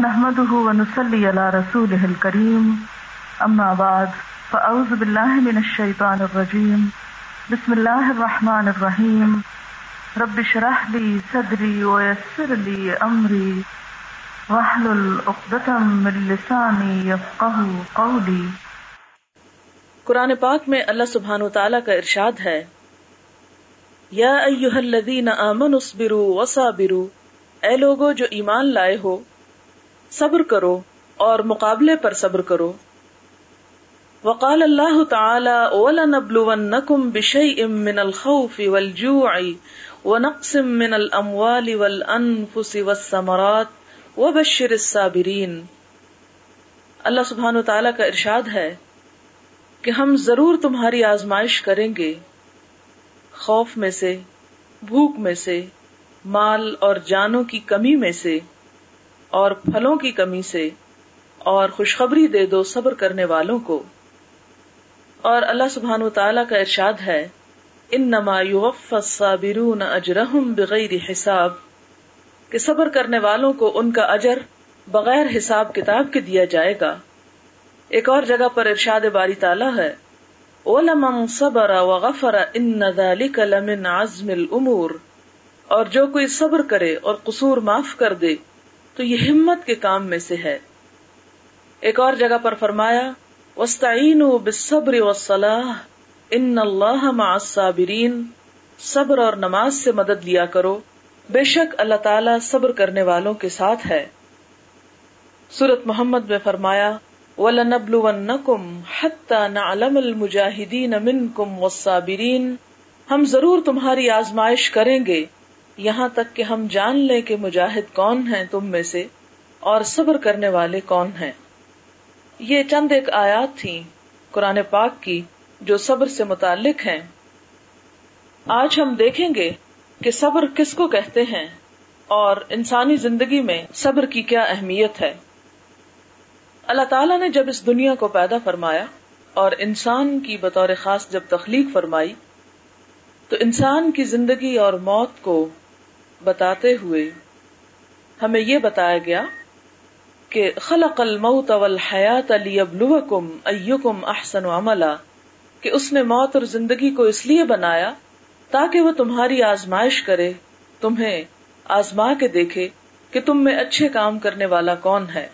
نحمده ونصلي على رسوله الكريم. أما بعد، فأعوذ بالله من الشيطان الرجيم. بسم الله الرحمن الرحيم. رب اشرح لي صدري ويسر لي أمري. واحلل عقدة من لساني يفقه قولي. قرآن پاک میں اللہ سبحانہ و تعالیٰ کا ارشاد ہے، یا ایوہ الذین آمنوا اصبروا وصابروا، اے لوگو جو ایمان لائے ہو صبر کرو اور مقابلے پر صبر کرو۔ وقال اللہ تعالی وَلَنَبْلُوَنَّكُمْ بِشَيْءٍ مِّنَ الْخَوْفِ وَالْجُوعِ وَنَقْصٍ مِّنَ الْأَمْوَالِ وَالْأَنفُسِ وَالثَّمَرَاتِ وَبَشِّرِ الصَّابِرِينَ اللہ سبحانہ تعالیٰ کا ارشاد ہے کہ ہم ضرور تمہاری آزمائش کریں گے۔ خوف میں سے، بھوک میں سے، مال اور جانوں کی کمی میں سے۔ اور پھلوں کی کمی سے اور خوشخبری دے دو صبر کرنے والوں کو۔ اور اللہ سبحان و تعالی کا ارشاد ہے ان نما الصابرون اجرهم بغیر حساب، کہ صبر کرنے والوں کو ان کا اجر بغیر حساب کتاب کے دیا جائے گا۔ ایک اور جگہ پر ارشاد باری تعالی ہے اولمن صبر وغفر ان ذلك لمن عزم الامور۔ اور جو کوئی صبر کرے اور قصور معاف کر دے تو یہ ہمت کے کام میں سے ہے۔ ایک اور جگہ پر فرمایا وسطین بالصبر والصلاح ان اللہ مع الصابرین صبر اور نماز سے مدد لیا کرو۔ بے شک اللہ تعالی صبر کرنے والوں کے ساتھ ہے۔ سورت محمد میں فرمایا، وَلَنَبْلُوَنَّكُمْ حَتَّى نَعْلَمَ الْمُجَاهِدِينَ مِنْكُمْ وَالصَّابِرِينَ۔ ہم ضرور تمہاری آزمائش کریں گے۔ یہاں تک کہ ہم جان لیں کہ مجاہد کون ہیں تم میں سے اور صبر کرنے والے کون ہیں۔ یہ چند ایک آیات تھیں قرآن پاک کی جو صبر سے متعلق ہیں۔ آج ہم دیکھیں گے کہ صبر کس کو کہتے ہیں اور انسانی زندگی میں صبر کی کیا اہمیت ہے۔ اللہ تعالیٰ نے جب اس دنیا کو پیدا فرمایا اور انسان کی بطور خاص جب تخلیق فرمائی تو انسان کی زندگی اور موت کو بتاتے ہوئے ہمیں یہ بتایا گیا کہ خلق الموت والحیات لیبلوکم ایکم احسن عملا، کہ اس نے موت اور زندگی کو اس لیے بنایا تاکہ وہ تمہاری آزمائش کرے، تمہیں آزما کے دیکھے کہ تم میں اچھے کام کرنے والا کون ہے۔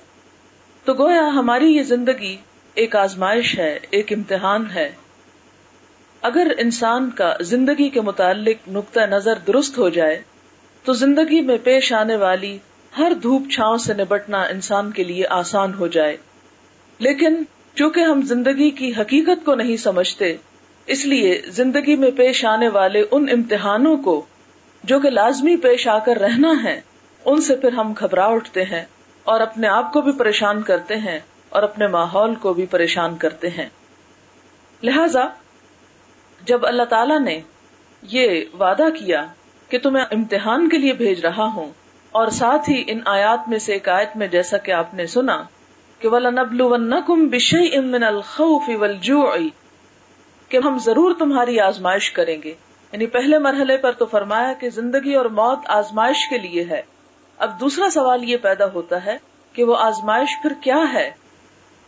تو گویا ہماری یہ زندگی ایک آزمائش ہے، ایک امتحان ہے۔ اگر انسان کا زندگی کے متعلق نقطۂ نظر درست ہو جائے تو زندگی میں پیش آنے والی ہر دھوپ چھاؤں سے نبٹنا انسان کے لیے آسان ہو جائے۔ لیکن چونکہ ہم زندگی کی حقیقت کو نہیں سمجھتے، اس لیے زندگی میں پیش آنے والے ان امتحانوں کو جو کہ لازمی پیش آ کر رہنا ہے، ان سے پھر ہم گھبرا اٹھتے ہیں اور اپنے آپ کو بھی پریشان کرتے ہیں اور اپنے ماحول کو بھی پریشان کرتے ہیں۔ لہذا جب اللہ تعالی نے یہ وعدہ کیا کہ تمہیں امتحان کے لیے بھیج رہا ہوں اور ساتھ ہی ان آیات میں سے ایک آیت میں جیسا کہ آپ نے سنا کہ کہ ہم ضرور تمہاری آزمائش کریں گے۔ یعنی پہلے مرحلے پر تو فرمایا کہ زندگی اور موت آزمائش کے لیے ہے۔ اب دوسرا سوال یہ پیدا ہوتا ہے کہ وہ آزمائش پھر کیا ہے؟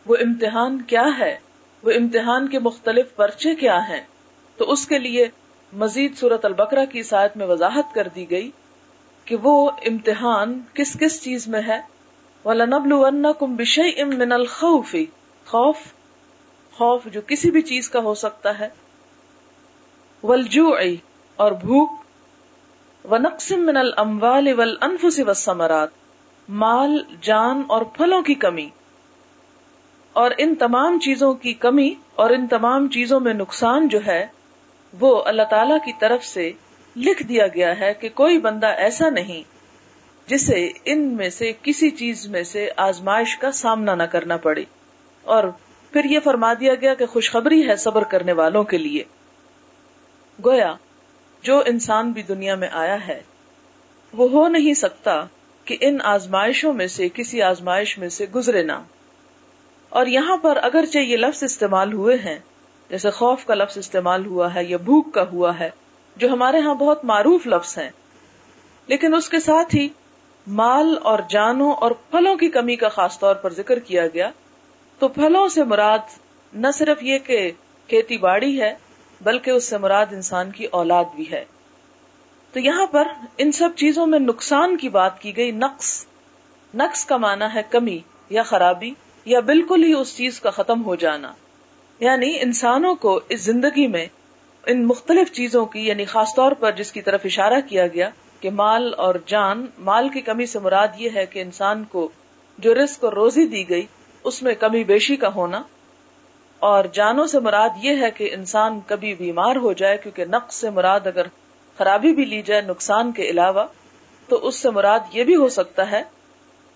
وہ امتحان کیا ہے؟ وہ امتحان کے مختلف پرچے کیا ہیں؟ تو اس کے لیے مزید صورت البقرہ کی سائد میں وضاحت کر دی گئی کہ وہ امتحان کس کس چیز میں ہے؟ وَلَنَبْلُوَنَّكُمْ بِشَيْءٍ مِّنَ الْخَوْفِ، خوف خوف جو کسی بھی چیز کا ہو سکتا ہے۔ وَالْجُوعِ، اور بھوک۔ وَنَقْسِم مِّنَ الْأَمْوَالِ وَالْأَنفُسِ وَالسَّمَرَاتِ مال، جان اور پھلوں کی کمی۔ اور ان تمام چیزوں کی کمی اور ان تمام چیزوں میں نقصان جو ہے وہ اللہ تعالی کی طرف سے لکھ دیا گیا ہے کہ کوئی بندہ ایسا نہیں جسے ان میں سے کسی چیز میں سے آزمائش کا سامنا نہ کرنا پڑے۔ اور پھر یہ فرما دیا گیا کہ خوشخبری ہے صبر کرنے والوں کے لیے۔ گویا، جو انسان بھی دنیا میں آیا ہے، وہ ہو نہیں سکتا کہ ان آزمائشوں میں سے، کسی آزمائش میں سے گزرے نہ۔ اور یہاں پر اگرچہ یہ لفظ استعمال ہوئے ہیں جیسے خوف کا لفظ استعمال ہوا ہے یا بھوک کا ہوا ہے، جو ہمارے ہاں بہت معروف لفظ ہیں۔ لیکن اس کے ساتھ ہی مال اور جانوں اور پھلوں کی کمی کا خاص طور پر ذکر کیا گیا۔ تو پھلوں سے مراد نہ صرف یہ کہ کھیتی باڑی ہے، بلکہ اس سے مراد انسان کی اولاد بھی ہے۔ تو یہاں پر ان سب چیزوں میں نقصان کی بات کی گئی۔ نقص نقص کا معنی ہے کمی یا خرابی یا بالکل ہی اس چیز کا ختم ہو جانا۔ یعنی انسانوں کو اس زندگی میں ان مختلف چیزوں کی یعنی خاص طور پر جس کی طرف اشارہ کیا گیا کہ مال اور جان، مال کی کمی سے مراد یہ ہے کہ انسان کو جو رزق اور روزی دی گئی، اس میں کمی بیشی کا ہونا۔ اور جانوں سے مراد یہ ہے کہ انسان کبھی بیمار ہو جائے، کیونکہ نقص سے مراد اگر خرابی بھی لی جائے نقصان کے علاوہ، تو اس سے مراد یہ بھی ہو سکتا ہے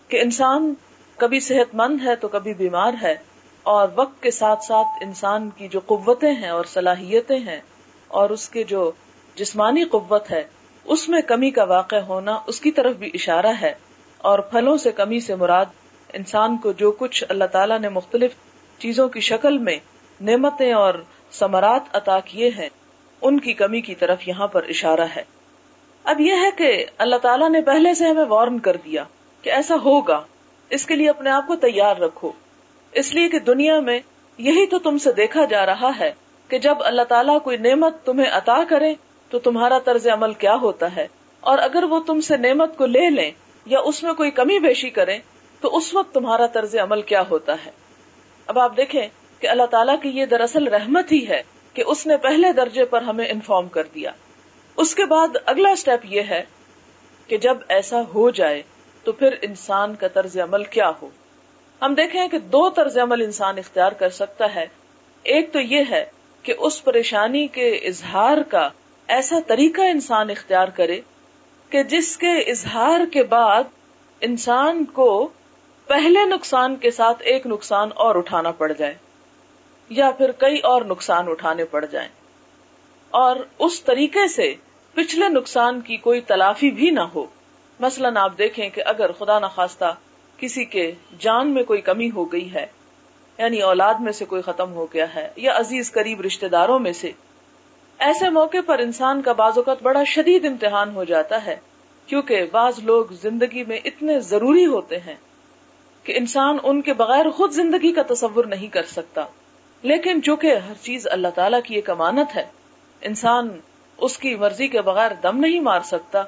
کہ انسان کبھی صحت مند ہے تو کبھی بیمار ہے۔ اور وقت کے ساتھ ساتھ انسان کی جو قوتیں ہیں اور صلاحیتیں ہیں اور اس کے جو جسمانی قوت ہے، اس میں کمی کا واقع ہونا اس کی طرف بھی اشارہ ہے اور پھلوں سے کمی سے مراد انسان کو جو کچھ اللہ تعالیٰ نے مختلف چیزوں کی شکل میں نعمتیں اور سمرات عطا کیے ہیں، ان کی کمی کی طرف یہاں پر اشارہ ہے۔ اب یہ ہے کہ اللہ تعالیٰ نے پہلے سے ہمیں وارن کر دیا کہ ایسا ہوگا، اس کے لیے اپنے آپ کو تیار رکھو۔ اس لیے کہ دنیا میں یہی تو تم سے دیکھا جا رہا ہے کہ جب اللہ تعالیٰ کوئی نعمت تمہیں عطا کرے تو تمہارا طرز عمل کیا ہوتا ہے؟ اور اگر وہ تم سے نعمت کو لے لیں یا اس میں کوئی کمی بیشی کرے تو اس وقت تمہارا طرز عمل کیا ہوتا ہے؟ اب آپ دیکھیں کہ اللہ تعالیٰ کی یہ دراصل رحمت ہی ہے کہ اس نے پہلے درجے پر ہمیں انفارم کر دیا۔ اس کے بعد اگلا اسٹیپ یہ ہے کہ جب ایسا ہو جائے تو پھر انسان کا طرز عمل کیا ہو؟ ہم دیکھیں کہ دو طرز عمل انسان اختیار کر سکتا ہے۔ ایک تو یہ ہے کہ اس پریشانی کے اظہار کا ایسا طریقہ انسان اختیار کرے کہ جس کے اظہار کے بعد انسان کو پہلے نقصان کے ساتھ ایک نقصان اور اٹھانا پڑ جائے یا پھر کئی اور نقصان اٹھانے پڑ جائیں۔ اور اس طریقے سے پچھلے نقصان کی کوئی تلافی بھی نہ ہو۔ مثلاً آپ دیکھیں کہ اگر خدا نخواستہ کسی کے جان میں کوئی کمی ہو گئی ہے یعنی اولاد میں سے کوئی ختم ہو گیا ہے، یا عزیز قریب رشتے داروں میں سے۔ ایسے موقع پر انسان کا بعض اوقات بڑا شدید امتحان ہو جاتا ہے، کیونکہ بعض لوگ زندگی میں اتنے ضروری ہوتے ہیں کہ انسان ان کے بغیر خود زندگی کا تصور نہیں کر سکتا۔ لیکن چونکہ ہر چیز اللہ تعالیٰ کی ایک امانت ہے، انسان اس کی مرضی کے بغیر دم نہیں مار سکتا۔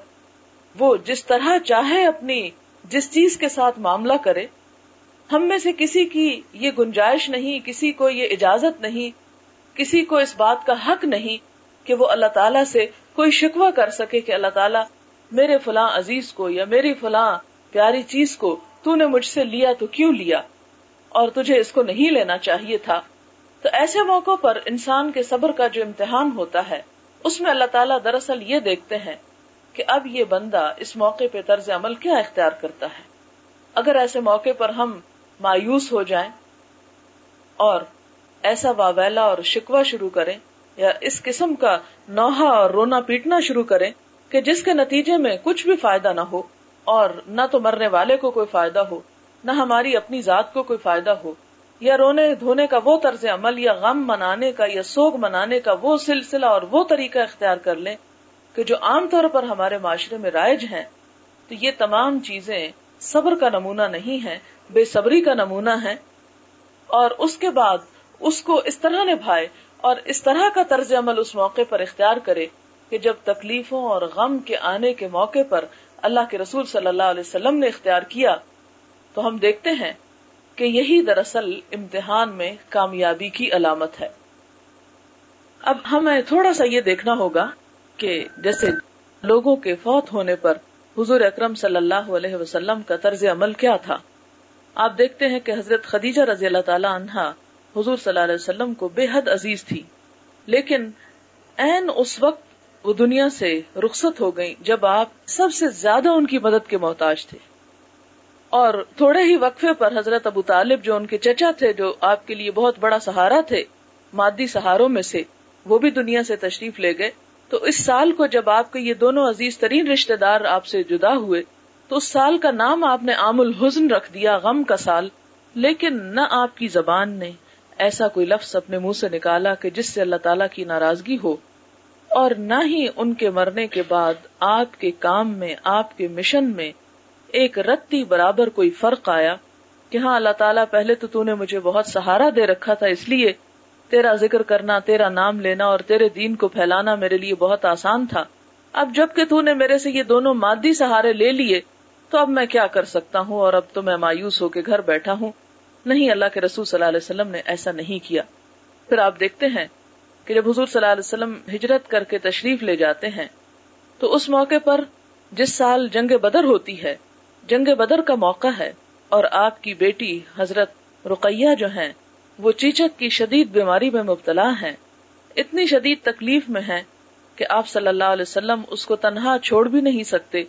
وہ جس طرح چاہے اپنی جس چیز کے ساتھ معاملہ کرے، ہم میں سے کسی کی یہ گنجائش نہیں، کسی کو یہ اجازت نہیں، کسی کو اس بات کا حق نہیں کہ وہ اللہ تعالیٰ سے کوئی شکوہ کر سکے کہ اللہ تعالیٰ میرے فلاں عزیز کو یا میری فلاں پیاری چیز کو تو نے مجھ سے لیا تو کیوں لیا؟ اور تجھے اس کو نہیں لینا چاہیے تھا۔ تو ایسے موقع پر انسان کے صبر کا جو امتحان ہوتا ہے، اس میں اللہ تعالیٰ دراصل یہ دیکھتے ہیں کہ اب یہ بندہ اس موقع پہ طرز عمل کیا اختیار کرتا ہے؟ اگر ایسے موقع پر ہم مایوس ہو جائیں اور ایسا واویلا اور شکوا شروع کریں یا اس قسم کا نوحا اور رونا پیٹنا شروع کریں کہ جس کے نتیجے میں کچھ بھی فائدہ نہ ہو اور نہ تو مرنے والے کو کوئی فائدہ ہو، نہ ہماری اپنی ذات کو کوئی فائدہ ہو، یا رونے دھونے کا وہ طرز عمل، یا غم منانے کا، یا سوگ منانے کا وہ سلسلہ اور وہ طریقہ اختیار کر لیں کہ جو عام طور پر ہمارے معاشرے میں رائج ہیں، تو یہ تمام چیزیں صبر کا نمونہ نہیں ہے بے صبری کا نمونہ ہے اور اس کے بعد اس کو اس طرح نبھائے اور اس طرح کا طرز عمل اس موقع پر اختیار کرے کہ جب تکلیفوں اور غم کے آنے کے موقع پر اللہ کے رسول صلی اللہ علیہ وسلم نے اختیار کیا، تو ہم دیکھتے ہیں کہ یہی دراصل امتحان میں کامیابی کی علامت ہے۔ اب ہمیں تھوڑا سا یہ دیکھنا ہوگا کہ جیسے لوگوں کے فوت ہونے پر حضور اکرم صلی اللہ علیہ وسلم کا طرز عمل کیا تھا؟ آپ دیکھتے ہیں کہ حضرت خدیجہ رضی اللہ تعالی عنہا حضور صلی اللہ علیہ وسلم کو بے حد عزیز تھی۔ لیکن این اس وقت وہ دنیا سے رخصت ہو گئی جب آپ سب سے زیادہ ان کی مدد کے محتاج تھے۔ اور تھوڑے ہی وقفے پر حضرت ابو طالب جو ان کے چچا تھے جو آپ کے لیے بہت بڑا سہارا تھے، مادی سہاروں میں سے وہ بھی دنیا سے تشریف لے گئے۔ تو اس سال کو جب آپ کے یہ دونوں عزیز ترین رشتے دار آپ سے جدا ہوئے، تو اس سال کا نام آپ نے عام الحزن رکھ دیا غم کا سال، لیکن نہ آپ کی زبان نے ایسا کوئی لفظ اپنے منہ سے نکالا کہ جس سے اللہ تعالیٰ کی ناراضگی ہو، اور نہ ہی ان کے مرنے کے بعد آپ کے کام میں، آپ کے مشن میں ایک رتی برابر کوئی فرق آیا کہ ہاں اللہ تعالیٰ پہلے تو تو نے مجھے بہت سہارا دے رکھا تھا، اس لیے تیرا ذکر کرنا، تیرا نام لینا اور تیرے دین کو پھیلانا میرے لیے بہت آسان تھا۔ اب جبکہ تو نے میرے سے یہ دونوں مادی سہارے لے لیے، تو اب میں کیا کر سکتا ہوں اور اب تو میں مایوس ہو کے گھر بیٹھا ہوں۔ نہیں، اللہ کے رسول صلی اللہ علیہ وسلم نے ایسا نہیں کیا۔ پھر آپ دیکھتے ہیں کہ جب حضور صلی اللہ علیہ وسلم ہجرت کر کے تشریف لے جاتے ہیں، تو اس موقع پر جس سال جنگ بدر ہوتی ہے، جنگ بدر کا موقع ہے اور آپ کی بیٹی حضرت رقیہ جو ہیں وہ چیچک کی شدید بیماری میں مبتلا ہیں۔ اتنی شدید تکلیف میں ہے کہ آپ صلی اللہ علیہ وسلم اس کو تنہا چھوڑ بھی نہیں سکتے۔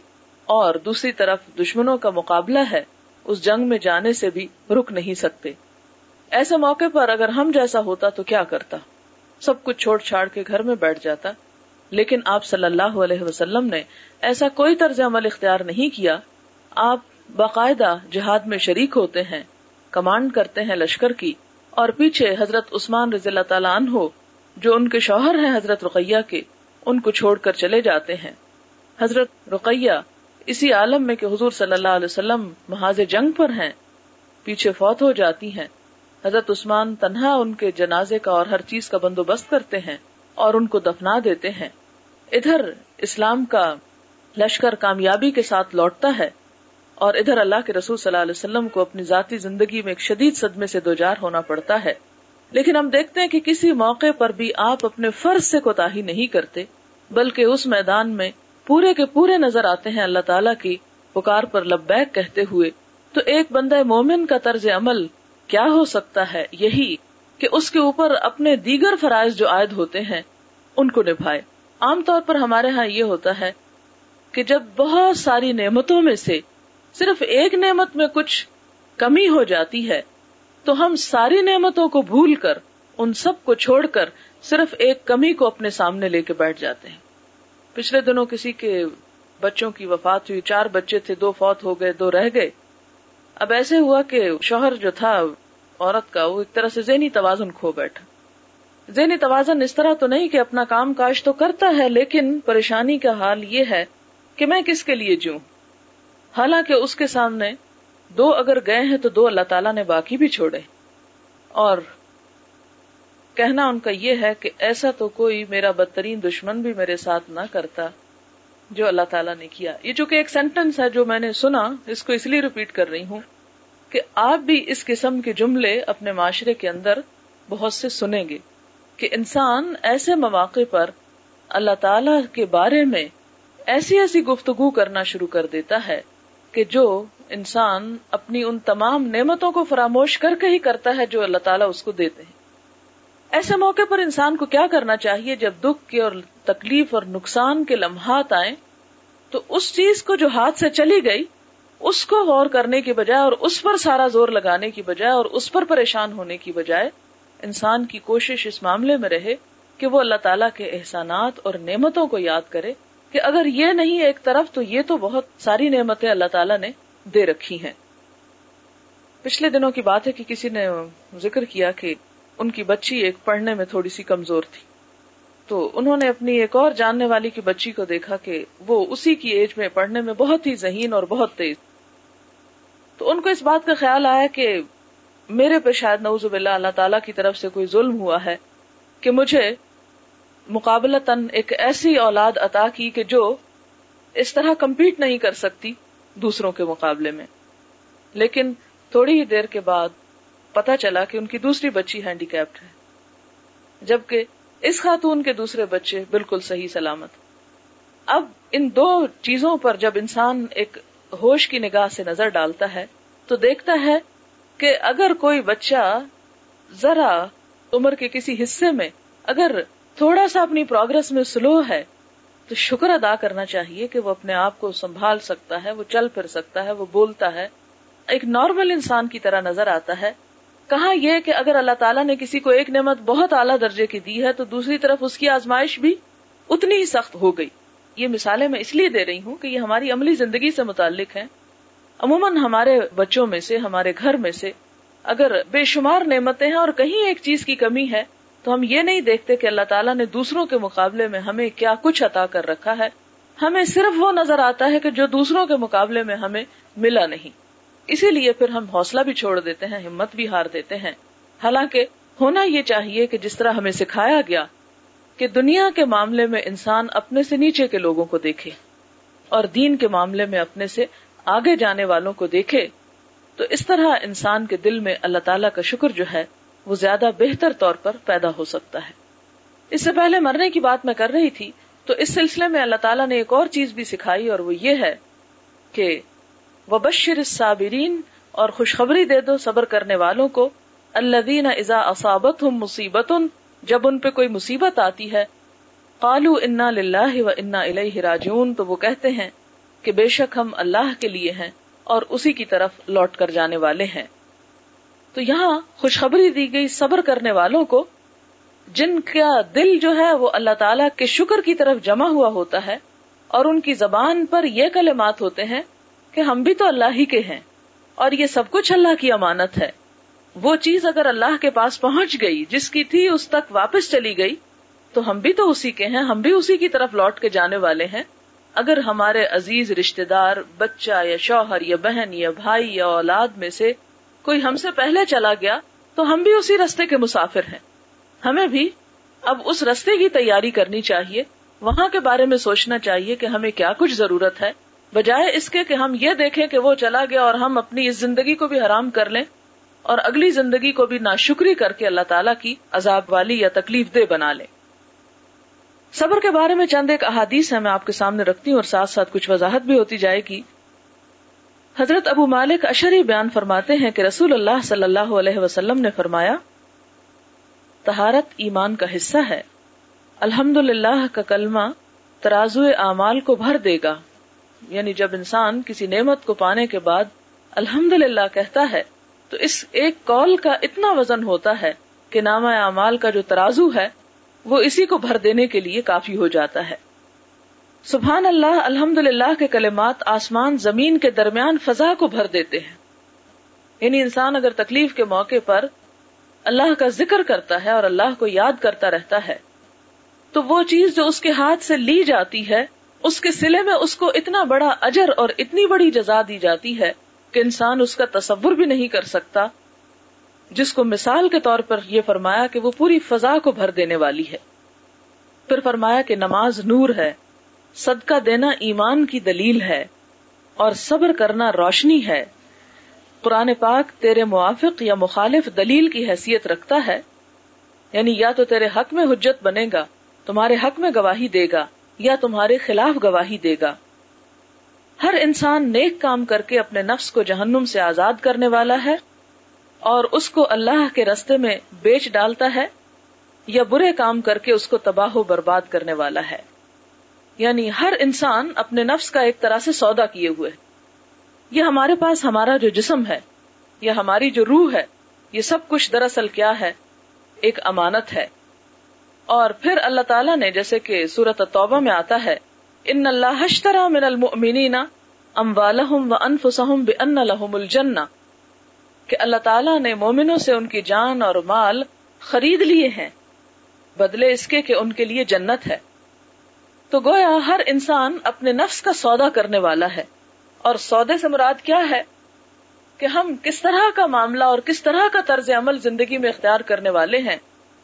اور دوسری طرف دشمنوں کا مقابلہ ہے، اس جنگ میں جانے سے بھی رک نہیں سکتے۔ ایسے موقع پر اگر ہم جیسا ہوتا تو کیا کرتا؟ سب کچھ چھوڑ چھاڑ کے گھر میں بیٹھ جاتا۔ لیکن آپ صلی اللہ علیہ وسلم نے ایسا کوئی طرز عمل اختیار نہیں کیا۔ آپ باقاعدہ جہاد میں شریک ہوتے ہیں، کمانڈ کرتے ہیں لشکر کی۔ اور پیچھے حضرت عثمان رضی اللہ تعالیٰ عنہ، جو ان کے شوہر ہیں حضرت رقیہ کے، ان کو چھوڑ کر چلے جاتے ہیں۔ حضرت رقیہ اسی عالم میں کہ حضور صلی اللہ علیہ وسلم محاذ جنگ پر ہیں، پیچھے فوت ہو جاتی ہیں۔ حضرت عثمان تنہا ان کے جنازے کا اور ہر چیز کا بندوبست کرتے ہیں اور ان کو دفنا دیتے ہیں۔ ادھر اسلام کا لشکر کامیابی کے ساتھ لوٹتا ہے۔ اور ادھر اللہ کے رسول صلی اللہ علیہ وسلم کو اپنی ذاتی زندگی میں ایک شدید صدمے سے دو جار ہونا پڑتا ہے۔ لیکن ہم دیکھتے ہیں کہ کسی موقع پر بھی آپ اپنے فرض سے کوتا نہیں کرتے، بلکہ اس میدان میں پورے کے پورے نظر آتے ہیں اللہ تعالیٰ کی پکار پر لبیک کہتے ہوئے۔ تو ایک بندہ مومن کا طرز عمل کیا ہو سکتا ہے؟ یہی کہ اس کے اوپر اپنے دیگر فرائض جو عائد ہوتے ہیں، ان کو نبھائے۔ عام طور پر ہمارے ہاں یہ ہوتا ہے کہ جب بہت ساری نعمتوں میں سے صرف ایک نعمت میں کچھ کمی ہو جاتی ہے، تو ہم ساری نعمتوں کو بھول کر، ان سب کو چھوڑ کر صرف ایک کمی کو اپنے سامنے لے کے بیٹھ جاتے ہیں۔ پچھلے دنوں کسی کے بچوں کی وفات ہوئی، چار بچے تھے، دو فوت ہو گئے، دو رہ گئے۔ اب ایسے ہوا کہ شوہر جو تھا، عورت کا، وہ ایک طرح سے ذہنی توازن کھو بیٹھا۔ ذہنی توازن اس طرح تو نہیں کہ اپنا کام کاج تو کرتا ہے، لیکن پریشانی کا حال یہ ہے کہ میں کس کے لیے جوں حالانکہ اس کے سامنے دو اگر گئے ہیں تو دو اللہ تعالیٰ نے باقی بھی چھوڑے۔ اور کہنا ان کا یہ ہے کہ ایسا تو کوئی میرا بدترین دشمن بھی میرے ساتھ نہ کرتا جو اللہ تعالیٰ نے کیا۔ یہ چونکہ ایک سینٹینس ہے جو میں نے سنا، اس کو اس لیے ریپیٹ کر رہی ہوں کہ آپ بھی اس قسم کے جملے اپنے معاشرے کے اندر بہت سے سنیں گے کہ انسان ایسے مواقع پر اللہ تعالی کے بارے میں ایسی ایسی گفتگو کرنا شروع کر دیتا ہے کہ جو انسان اپنی ان تمام نعمتوں کو فراموش کر کے ہی کرتا ہے جو اللہ تعالیٰ اس کو دیتے ہیں۔ ایسے موقع پر انسان کو کیا کرنا چاہیے؟ جب دکھ کے اور تکلیف اور نقصان کے لمحات آئیں، تو اس چیز کو جو ہاتھ سے چلی گئی، اس کو غور کرنے کی بجائے اور اس پر سارا زور لگانے کی بجائے اور اس پر پریشان ہونے کی بجائے، انسان کی کوشش اس معاملے میں رہے کہ وہ اللہ تعالیٰ کے احسانات اور نعمتوں کو یاد کرے۔ کہ اگر یہ نہیں ایک طرف، تو یہ تو بہت ساری نعمتیں اللہ تعالیٰ نے دے رکھی ہیں۔ پچھلے دنوں کی بات ہے کہ کسی نے ذکر کیا کہ ان کی بچی ایک پڑھنے میں تھوڑی سی کمزور تھی۔ تو انہوں نے اپنی ایک اور جاننے والی کی بچی کو دیکھا کہ وہ اسی کی ایج میں پڑھنے میں بہت ہی ذہین اور بہت تیز۔ تو ان کو اس بات کا خیال آیا کہ میرے پہ شاید نوز باللہ اللہ تعالیٰ کی طرف سے کوئی ظلم ہوا ہے کہ مجھے مقابلتاً ایک ایسی اولاد عطا کی کہ جو اس طرح کمپیٹ نہیں کر سکتی دوسروں کے مقابلے میں۔ لیکن تھوڑی ہی دیر کے بعد پتا چلا کہ ان کی دوسری بچی ہینڈی کیپڈ ہے۔ جبکہ اس خاتون کے دوسرے بچے بالکل صحیح سلامت۔ اب ان دو چیزوں پر جب انسان ایک ہوش کی نگاہ سے نظر ڈالتا ہے، تو دیکھتا ہے کہ اگر کوئی بچہ ذرا عمر کے کسی حصے میں اگر تھوڑا سا اپنی پروگرس میں سلو ہے تو شکر ادا کرنا چاہیے کہ وہ اپنے آپ کو سنبھال سکتا ہے، وہ چل پھر سکتا ہے، وہ بولتا ہے۔ ایک نارمل انسان کی طرح نظر آتا ہے۔ کہاں یہ کہ اگر اللہ تعالیٰ نے کسی کو ایک نعمت بہت اعلیٰ درجے کی دی ہے تو دوسری طرف اس کی آزمائش بھی اتنی ہی سخت ہو گئی۔ یہ مثالیں میں اس لیے دے رہی ہوں کہ یہ ہماری عملی زندگی سے متعلق ہے عموماً ہمارے بچوں میں سے، ہمارے گھر میں سے اگر بے شمار نعمتیں ہیں اور کہیں ایک چیز کی کمی ہے تو ہم یہ نہیں دیکھتے کہ اللہ تعالیٰ نے دوسروں کے مقابلے میں ہمیں کیا کچھ عطا کر رکھا ہے۔ ہمیں صرف وہ نظر آتا ہے کہ جو دوسروں کے مقابلے میں ہمیں ملا نہیں۔ اسی لیے پھر ہم حوصلہ بھی چھوڑ دیتے ہیں، ہمت بھی ہار دیتے ہیں۔ حالانکہ ہونا یہ چاہیے کہ جس طرح ہمیں سکھایا گیا کہ دنیا کے معاملے میں انسان اپنے سے نیچے کے لوگوں کو دیکھے اور دین کے معاملے میں اپنے سے آگے جانے والوں کو دیکھے، تو اس طرح انسان کے دل میں اللہ تعالیٰ کا شکر جو ہے وہ زیادہ بہتر طور پر پیدا ہو سکتا ہے۔ اس سے پہلے مرنے کی بات میں کر رہی تھی، تو اس سلسلے میں اللہ تعالیٰ نے ایک اور چیز بھی سکھائی اور وہ یہ ہے کہ وبشر الصابرین اور خوشخبری دے دو صبر کرنے والوں کو۔ الذین اذا اصابتهم مصیبت جب ان پہ کوئی مصیبت آتی ہے، قالوا انا للہ و انا الیہ راجعون، تو وہ کہتے ہیں کہ بے شک ہم اللہ کے لیے ہیں اور اسی کی طرف لوٹ کر جانے والے ہیں۔ تو یہاں خوشخبری دی گئی صبر کرنے والوں کو، جن کا دل جو ہے وہ اللہ تعالیٰ کے شکر کی طرف جمع ہوا ہوتا ہے، اور ان کی زبان پر یہ کلمات ہوتے ہیں کہ ہم بھی تو اللہ ہی کے ہیں، اور یہ سب کچھ اللہ کی امانت ہے۔ وہ چیز اگر اللہ کے پاس پہنچ گئی، جس کی تھی اس تک واپس چلی گئی، تو ہم بھی تو اسی کے ہیں، ہم بھی اسی کی طرف لوٹ کے جانے والے ہیں۔ اگر ہمارے عزیز رشتے دار، بچہ یا شوہر یا بہن یا بھائی یا اولاد میں سے کوئی ہم سے پہلے چلا گیا تو ہم بھی اسی رستے کے مسافر ہیں۔ ہمیں بھی اب اس رستے کی تیاری کرنی چاہیے۔ وہاں کے بارے میں سوچنا چاہیے کہ ہمیں کیا کچھ ضرورت ہے۔ بجائے اس کے کہ ہم یہ دیکھیں کہ وہ چلا گیا اور ہم اپنی اس زندگی کو بھی حرام کر لیں اور اگلی زندگی کو بھی ناشکری کر کے اللہ تعالیٰ کی عذاب والی یا تکلیف دہ بنا لیں۔ صبر کے بارے میں چند ایک احادیث ہے میں آپ کے سامنے رکھتی ہوں اور ساتھ ساتھ کچھ وضاحت بھی ہوتی جائے گی۔ حضرت ابو مالک اشری بیان فرماتے ہیں کہ رسول اللہ صلی اللہ علیہ وسلم نے فرمایا تہارت ایمان کا حصہ ہے الحمد للہ کا کلمہ ترازو اعمال کو بھر دے گا۔ یعنی جب انسان کسی نعمت کو پانے کے بعد الحمد للہ کہتا ہے، تو اس ایک کال کا اتنا وزن ہوتا ہے کہ نامہ اعمال کا جو ترازو ہے، وہ اسی کو بھر دینے کے لیے کافی ہو جاتا ہے۔ سبحان اللہ الحمد للہ کے کلمات آسمان زمین کے درمیان فضا کو بھر دیتے ہیں۔ یعنی انسان اگر تکلیف کے موقع پر اللہ کا ذکر کرتا ہے اور اللہ کو یاد کرتا رہتا ہے، تو وہ چیز جو اس کے ہاتھ سے لی جاتی ہے، اس کے سلے میں اس کو اتنا بڑا اجر اور اتنی بڑی جزا دی جاتی ہے کہ انسان اس کا تصور بھی نہیں کر سکتا۔ جس کو مثال کے طور پر یہ فرمایا کہ وہ پوری فضا کو بھر دینے والی ہے۔ پھر فرمایا کہ نماز نور ہے۔ صدقہ دینا ایمان کی دلیل ہے اور صبر کرنا روشنی ہے۔ قرآن پاک تیرے موافق یا مخالف دلیل کی حیثیت رکھتا ہے۔ یعنی یا تو تیرے حق میں حجت بنے گا، تمہارے حق میں گواہی دے گا، یا تمہارے خلاف گواہی دے گا۔ ہر انسان نیک کام کر کے اپنے نفس کو جہنم سے آزاد کرنے والا ہے اور اس کو اللہ کے رستے میں بیچ ڈالتا ہے یا برے کام کر کے اس کو تباہ و برباد کرنے والا ہے۔ یعنی ہر انسان اپنے نفس کا ایک طرح سے سودا کیے ہوئے یہ ہمارے پاس ہمارا جو جسم ہے، یا ہماری جو روح ہے، یہ سب کچھ دراصل کیا ہے؟ ایک امانت ہے۔ اور پھر اللہ تعالیٰ نے جیسے کہ سورت توبہ میں آتا ہے، ان اللہ من المؤمنین اموالہم و انفسہم بان لہم الجنہ کہ اللہ تعالیٰ نے مومنوں سے ان کی جان اور مال خرید لیے ہیں، بدلے اس کے کہ ان کے لیے جنت ہے۔ تو گویا ہر انسان اپنے نفس کا سودا کرنے والا ہے۔ اور سودے سے مراد کیا ہے؟ کہ ہم کس طرح کا معاملہ اور کس طرح کا طرز عمل زندگی میں اختیار کرنے والے ہیں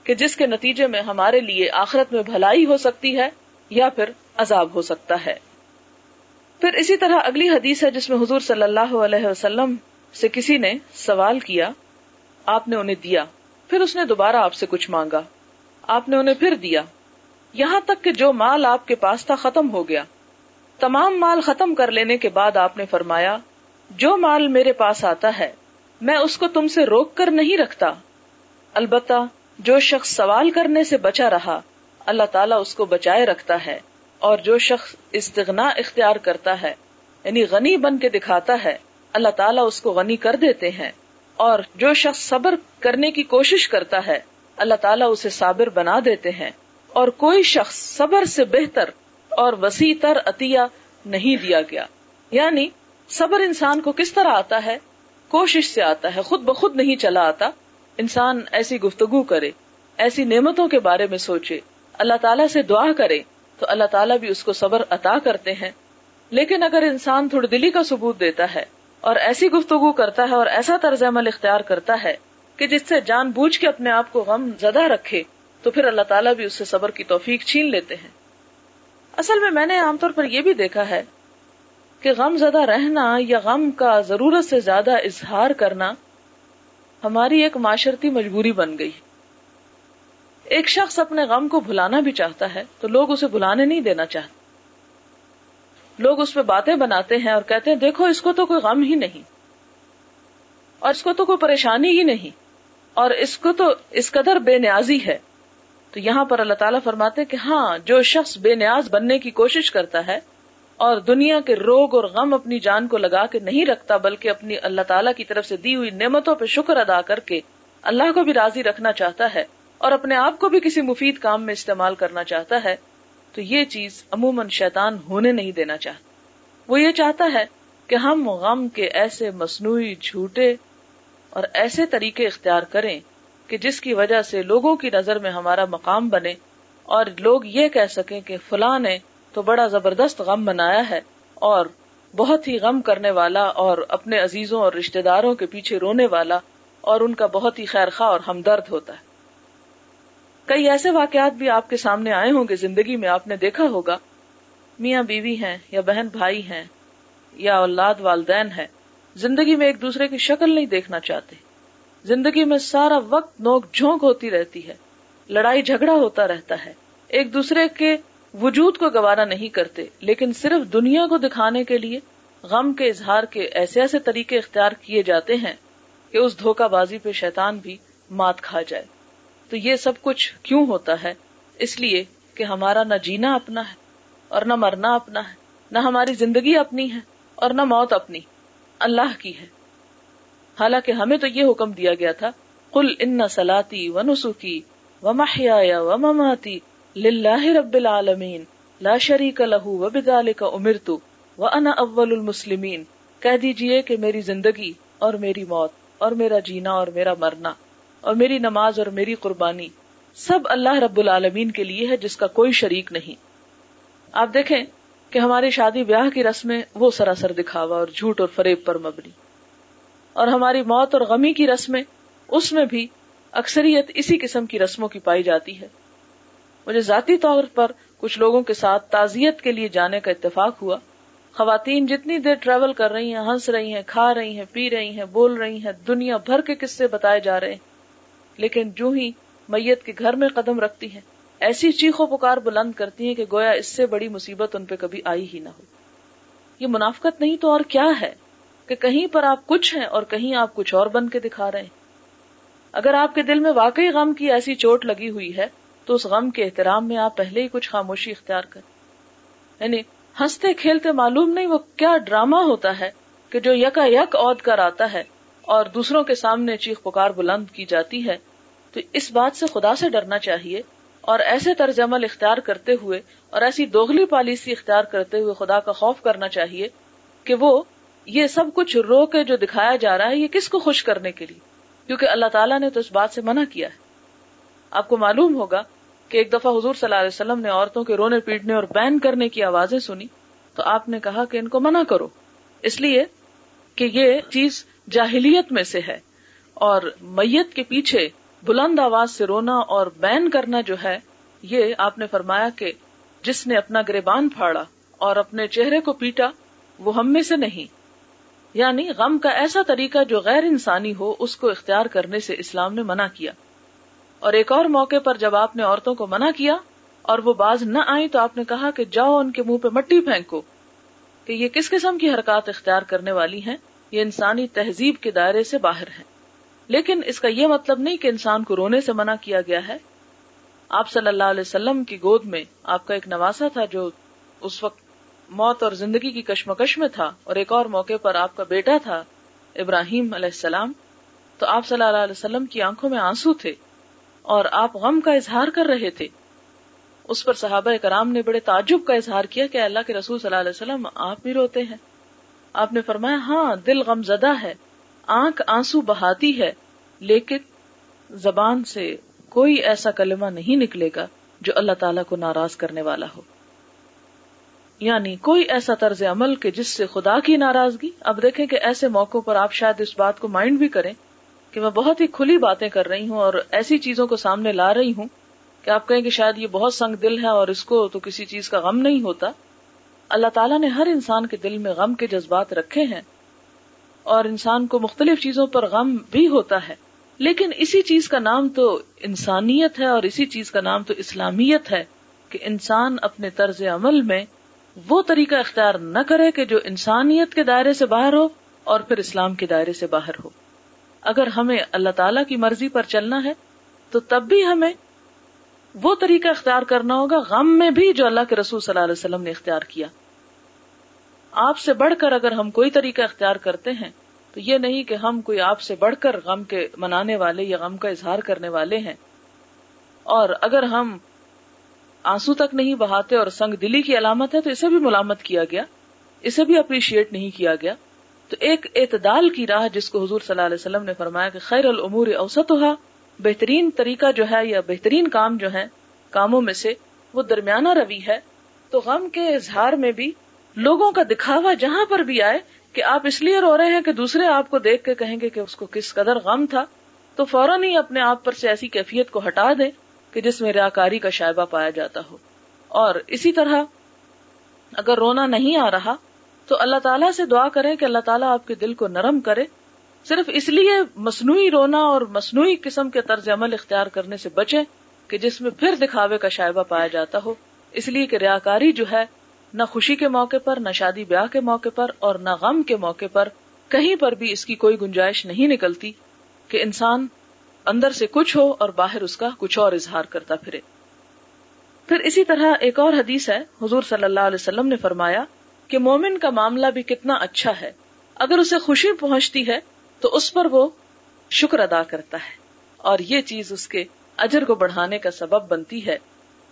کہ جس کے نتیجے میں ہمارے لیے آخرت میں بھلائی ہو سکتی ہے یا پھر عذاب ہو سکتا ہے۔ پھر اسی طرح اگلی حدیث ہے جس میں حضور صلی اللہ علیہ وسلم سے کسی نے سوال کیا، آپ نے انہیں دیا، پھر اس نے دوبارہ آپ سے کچھ مانگا، آپ نے انہیں پھر دیا۔ یہاں تک کہ جو مال آپ کے پاس تھا ختم ہو گیا۔ تمام مال ختم کر لینے کے بعد آپ نے فرمایا، جو مال میرے پاس آتا ہے، میں اس کو تم سے روک کر نہیں رکھتا۔ البتہ، جو شخص سوال کرنے سے بچا رہا، اللہ تعالیٰ اس کو بچائے رکھتا ہے۔ اور جو شخص استغنا اختیار کرتا ہے یعنی غنی بن کے دکھاتا ہے، اللہ تعالیٰ اس کو غنی کر دیتے ہیں۔ اور جو شخص صبر کرنے کی کوشش کرتا ہے، اللہ تعالیٰ اسے صابر بنا دیتے ہیں۔ اور کوئی شخص صبر سے بہتر اور وسیع تر عطیہ نہیں دیا گیا۔ یعنی صبر انسان کو کس طرح آتا ہے؟ کوشش سے آتا ہے، خود بخود نہیں چلا آتا۔ انسان ایسی گفتگو کرے، ایسی نعمتوں کے بارے میں سوچے۔ اللہ تعالیٰ سے دعا کرے تو اللہ تعالیٰ بھی اس کو صبر عطا کرتے ہیں۔ لیکن اگر انسان تھوڑی دلی کا ثبوت دیتا ہے اور ایسی گفتگو کرتا ہے اور ایسا طرز عمل اختیار کرتا ہے کہ جس سے جان بوجھ کے اپنے آپ کو غم زدہ رکھے تو پھر اللہ تعالیٰ بھی اس سے صبر کی توفیق چھین لیتے ہیں۔ اصل میں میں نے عام طور پر یہ بھی دیکھا ہے کہ غم زدہ رہنا یا غم کا ضرورت سے زیادہ اظہار کرنا ہماری ایک معاشرتی مجبوری بن گئی۔ ایک شخص اپنے غم کو بھلانا بھی چاہتا ہے تو لوگ اسے بھلانے نہیں دینا چاہتے۔ لوگ اس پہ باتیں بناتے ہیں اور کہتے ہیں، دیکھو، اس کو تو کوئی غم ہی نہیں۔ اور اس کو تو کوئی پریشانی ہی نہیں۔ اور اس کو تو اس قدر بے نیازی ہے۔ تو یہاں پر اللہ تعالیٰ فرماتے کہ ہاں جو شخص بے نیاز بننے کی کوشش کرتا ہے اور دنیا کے روگ اور غم اپنی جان کو لگا کے نہیں رکھتا، بلکہ اپنی اللہ تعالیٰ کی طرف سے دی ہوئی نعمتوں پہ شکر ادا کر کے اللہ کو بھی راضی رکھنا چاہتا ہے اور اپنے آپ کو بھی کسی مفید کام میں استعمال کرنا چاہتا ہے، تو یہ چیز عموماً شیطان ہونے نہیں دینا چاہتا۔ وہ یہ چاہتا ہے کہ ہم غم کے ایسے مصنوعی جھوٹے اور ایسے طریقے اختیار کریں کہ جس کی وجہ سے لوگوں کی نظر میں ہمارا مقام بنے اور لوگ یہ کہہ سکیں کہ فلاں نے تو بڑا زبردست غم منایا ہے اور بہت ہی غم کرنے والا اور اپنے عزیزوں اور رشتے داروں کے پیچھے رونے والا اور ان کا بہت ہی خیر خواہ اور ہمدرد ہوتا ہے۔ کئی ایسے واقعات بھی آپ کے سامنے آئے ہوں گے، زندگی میں آپ نے دیکھا ہوگا۔ میاں بیوی ہیں یا بہن بھائی ہیں یا اولاد والدین ہے زندگی میں ایک دوسرے کی شکل نہیں دیکھنا چاہتے۔ زندگی میں سارا وقت نوک جھونک ہوتی رہتی ہے، لڑائی جھگڑا ہوتا رہتا ہے۔ ایک دوسرے کے وجود کو گوارا نہیں کرتے، لیکن صرف دنیا کو دکھانے کے لیے غم کے اظہار کے ایسے ایسے طریقے اختیار کیے جاتے ہیں کہ اس دھوکہ بازی پہ شیطان بھی مات کھا جائے۔ تو یہ سب کچھ کیوں ہوتا ہے؟ اس لیے کہ ہمارا نہ جینا اپنا ہے اور نہ مرنا اپنا ہے، نہ ہماری زندگی اپنی ہے اور نہ موت اپنی، اللہ کی ہے۔ حالانکہ ہمیں تو یہ حکم دیا گیا تھا کل ان سلاتی و نسخی و محیا و مماتی لاہ رب العالمین، لا شریک لہو و بدال کا امرتو و انا اول المسلمین۔ کہہ دیجیے کہ میری زندگی اور میری موت اور میرا جینا اور میرا مرنا اور میری نماز اور میری قربانی سب اللہ رب العالمین کے لیے ہے، جس کا کوئی شریک نہیں۔ آپ دیکھیں کہ ہماری شادی بیاہ کی رسمیں وہ سراسر دکھاوا اور جھوٹ اور فریب پر مبنی۔ اور ہماری موت اور غمی کی رسمیں، اس میں بھی اکثریت اسی قسم کی رسموں کی پائی جاتی ہے۔ مجھے ذاتی طور پر کچھ لوگوں کے ساتھ تعزیت کے لیے جانے کا اتفاق ہوا۔ خواتین جتنی دیر ٹریول کر رہی ہیں، ہنس رہی ہیں، کھا رہی ہیں، پی رہی ہیں، بول رہی ہیں، دنیا بھر کے قصے بتائے جا رہے ہیں۔ لیکن جو ہی میت کے گھر میں قدم رکھتی ہیں، ایسی چیخو پکار بلند کرتی ہیں کہ گویا اس سے بڑی مصیبت ان پہ کبھی آئی ہی نہ ہو۔ یہ منافقت نہیں تو اور کیا ہے؟ کہ کہیں پر آپ کچھ ہیں اور کہیں آپ کچھ اور بن کے دکھا رہے ہیں۔ اگر آپ کے دل میں واقعی غم کی ایسی چوٹ لگی ہوئی ہے، تو اس غم کے احترام میں آپ پہلے ہی کچھ خاموشی اختیار کریں۔ یعنی ہنستے، کھیلتے معلوم نہیں وہ کیا ڈرامہ ہوتا ہے کہ جو یکا یک عود کر آتا ہے اور دوسروں کے سامنے چیخ پکار بلند کی جاتی ہے۔ تو اس بات سے خدا سے ڈرنا چاہیے اور ایسے طرز عمل اختیار کرتے ہوئے اور ایسی دوگلی پالیسی اختیار کرتے ہوئے خدا کا خوف کرنا چاہیے کہ وہ یہ سب کچھ رو کے جو دکھایا جا رہا ہے، یہ کس کو خوش کرنے کے لیے؟ کیونکہ اللہ تعالیٰ نے تو اس بات سے منع کیا ہے۔ آپ کو معلوم ہوگا کہ ایک دفعہ حضور صلی اللہ علیہ وسلم نے عورتوں کے رونے پیٹنے اور بین کرنے کی آوازیں سنی۔ تو آپ نے کہا کہ ان کو منع کرو۔ اس لیے کہ یہ چیز جاہلیت میں سے ہے اور میت کے پیچھے بلند آواز سے رونا اور بین کرنا جو ہے، یہ آپ نے فرمایا کہ جس نے اپنا گریبان پھاڑا اور اپنے چہرے کو پیٹا، وہ ہم میں سے نہیں۔ یعنی غم کا ایسا طریقہ جو غیر انسانی ہو، اس کو اختیار کرنے سے اسلام نے منع کیا۔ اور ایک اور موقع پر جب آپ نے عورتوں کو منع کیا اور وہ باز نہ آئی تو آپ نے کہا کہ جاؤ ان کے منہ پہ مٹی پھینکو کہ یہ کس قسم کی حرکات اختیار کرنے والی ہیں؟ یہ انسانی تہذیب کے دائرے سے باہر ہے لیکن اس کا یہ مطلب نہیں کہ انسان کو رونے سے منع کیا گیا ہے۔ آپ صلی اللہ علیہ وسلم کی گود میں آپ کا ایک نواسا تھا جو اس وقت موت اور زندگی کی کشمکش میں تھا اور ایک اور موقع پر آپ کا بیٹا تھا، ابراہیم علیہ السلام۔ تو آپ صلی اللہ علیہ وسلم کی آنکھوں میں آنسو تھے اور آپ غم کا اظہار کر رہے تھے۔ اس پر صحابہ کرام نے بڑے تعجب کا اظہار کیا کہ اللہ کے رسول صلی اللہ علیہ وسلم آپ بھی روتے ہیں۔ آپ نے فرمایا ہاں دل غم زدہ ہے، آنکھ آنسو بہاتی ہے، لیکن زبان سے کوئی ایسا کلمہ نہیں نکلے گا جو اللہ تعالیٰ کو ناراض کرنے والا ہو۔ یعنی کوئی ایسا طرز عمل کہ جس سے خدا کی ناراضگی۔ اب دیکھیں کہ ایسے موقعوں پر آپ شاید اس بات کو مائنڈ بھی کریں کہ میں بہت ہی کھلی باتیں کر رہی ہوں اور ایسی چیزوں کو سامنے لا رہی ہوں کہ آپ کہیں کہ شاید یہ بہت سنگ دل ہے اور اس کو تو کسی چیز کا غم نہیں ہوتا۔ اللہ تعالیٰ نے ہر انسان کے دل میں غم کے جذبات رکھے ہیں اور انسان کو مختلف چیزوں پر غم بھی ہوتا ہے۔ لیکن اسی چیز کا نام تو انسانیت ہے اور اسی چیز کا نام تو اسلامیت ہے کہ انسان اپنے طرز عمل میں وہ طریقہ اختیار نہ کرے کہ جو انسانیت کے دائرے سے باہر ہو اور پھر اسلام کے دائرے سے باہر ہو۔ اگر ہمیں اللہ تعالی کی مرضی پر چلنا ہے، تو تب بھی ہمیں وہ طریقہ اختیار کرنا ہوگا غم میں بھی جو اللہ کے رسول صلی اللہ علیہ وسلم نے اختیار کیا۔ آپ سے بڑھ کر اگر ہم کوئی طریقہ اختیار کرتے ہیں، تو یہ نہیں کہ ہم کوئی آپ سے بڑھ کر غم کے منانے والے یا غم کا اظہار کرنے والے ہیں۔ اور اگر ہم آنسو تک نہیں بہاتے اور سنگ دلی کی علامت ہے تو اسے بھی ملامت کیا گیا، اسے بھی اپریشیٹ نہیں کیا گیا۔ تو ایک اعتدال کی راہ جس کو حضور صلی اللہ علیہ وسلم نے فرمایا کہ خیر العمور اوسط بہترین طریقہ جو ہے یا بہترین کام جو ہے کاموں میں سے وہ درمیانہ روی ہے۔ تو غم کے اظہار میں بھی لوگوں کا دکھاوا جہاں پر بھی آئے کہ آپ اس لیے رو رہے ہیں کہ دوسرے آپ کو دیکھ کے کہیں گے کہ اس کو کس قدر غم تھا، تو فوراً ہی اپنے آپ پر سے ایسی کیفیت کو ہٹا دیں۔ کہ جس میں ریاکاری کا شائبہ پایا جاتا ہو۔ اور اسی طرح اگر رونا نہیں آ رہا تو اللہ تعالیٰ سے دعا کریں کہ اللہ تعالیٰ آپ کے دل کو نرم کرے۔ صرف اس لیے مصنوعی رونا اور مصنوعی قسم کے طرز عمل اختیار کرنے سے بچیں کہ جس میں پھر دکھاوے کا شائبہ پایا جاتا ہو۔ اس لیے کہ ریاکاری جو ہے نہ خوشی کے موقع پر، نہ شادی بیاہ کے موقع پر اور نہ غم کے موقع پر کہیں پر بھی اس کی کوئی گنجائش نہیں نکلتی کہ انسان اندر سے کچھ ہو اور باہر اس کا کچھ اور اظہار کرتا پھرے۔ پھر اسی طرح ایک اور حدیث ہے، حضور صلی اللہ علیہ وسلم نے فرمایا کہ مومن کا معاملہ بھی کتنا اچھا ہے۔ اگر اسے خوشی پہنچتی ہے تو اس پر وہ شکر ادا کرتا ہے۔ اور یہ چیز اس کے اجر کو بڑھانے کا سبب بنتی ہے۔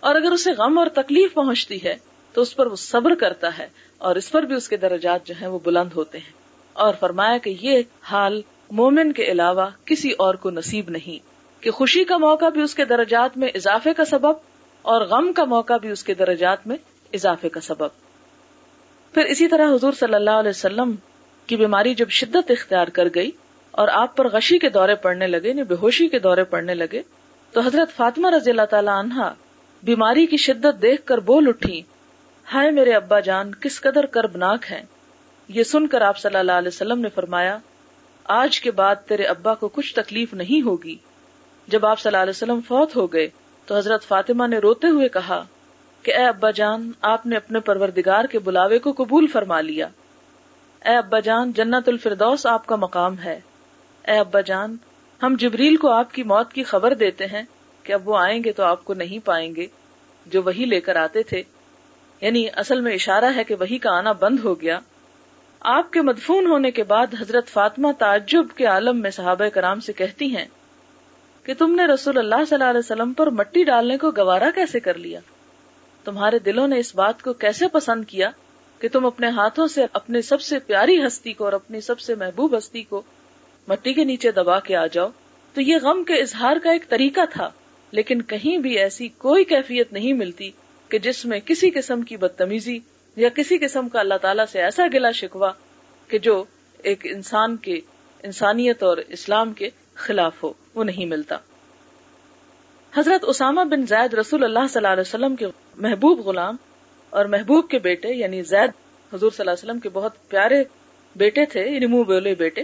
اور اگر اسے غم اور تکلیف پہنچتی ہے تو اس پر وہ صبر کرتا ہے اور اس پر بھی اس کے درجات جو ہیں وہ بلند ہوتے ہیں۔ اور فرمایا کہ یہ حال مومن کے علاوہ کسی اور کو نصیب نہیں کہ خوشی کا موقع بھی اس کے درجات میں اضافے کا سبب اور غم کا موقع بھی اس کے درجات میں اضافے کا سبب۔ پھر اسی طرح حضور صلی اللہ علیہ وسلم کی بیماری جب شدت اختیار کر گئی اور آپ پر غشی کے دورے پڑنے لگے یعنی بے ہوشی کے دورے پڑنے لگے، تو حضرت فاطمہ رضی اللہ تعالی عنہا بیماری کی شدت دیکھ کر بول اٹھی، ہائے میرے ابا جان، کس قدر کربناک ہے یہ سن کر آپ صلی اللہ علیہ وسلم نے فرمایا آج کے بعد تیرے ابا کو کچھ تکلیف نہیں ہوگی۔ جب آپ صلی اللہ علیہ وسلم فوت ہو گئے، تو حضرت فاطمہ نے روتے ہوئے کہا کہ اے ابا جان، آپ نے اپنے پروردگار کے بلاوے کو قبول فرما لیا۔ اے ابا جان، جنت الفردوس آپ کا مقام ہے۔ اے ابا جان، ہم جبریل کو آپ کی موت کی خبر دیتے ہیں کہ اب وہ آئیں گے تو آپ کو نہیں پائیں گے، جو وہی لے کر آتے تھے۔ یعنی اصل میں اشارہ ہے کہ وہی کا آنا بند ہو گیا۔ آپ کے مدفون ہونے کے بعد حضرت فاطمہ تعجب کے عالم میں صحابہ کرام سے کہتی ہیں کہ تم نے رسول اللہ صلی اللہ علیہ وسلم پر مٹی ڈالنے کو گوارا کیسے کر لیا؟ تمہارے دلوں نے اس بات کو کیسے پسند کیا کہ تم اپنے ہاتھوں سے اپنے سب سے پیاری ہستی کو اور اپنی سب سے محبوب ہستی کو مٹی کے نیچے دبا کے آ جاؤ؟ تو یہ غم کے اظہار کا ایک طریقہ تھا، لیکن کہیں بھی ایسی کوئی کیفیت نہیں ملتی کہ جس میں کسی قسم کی بدتمیزی یا کسی قسم کا اللہ تعالیٰ سے ایسا گلا شکوا کہ جو ایک انسان کے انسانیت اور اسلام کے خلاف ہو، وہ نہیں ملتا۔ حضرت اسامہ بن زید رسول اللہ صلی اللہ علیہ وسلم کے محبوب غلام اور محبوب کے بیٹے یعنی زید حضور صلی اللہ علیہ وسلم کے بہت پیارے بیٹے تھے یعنی منہ بولے بیٹے،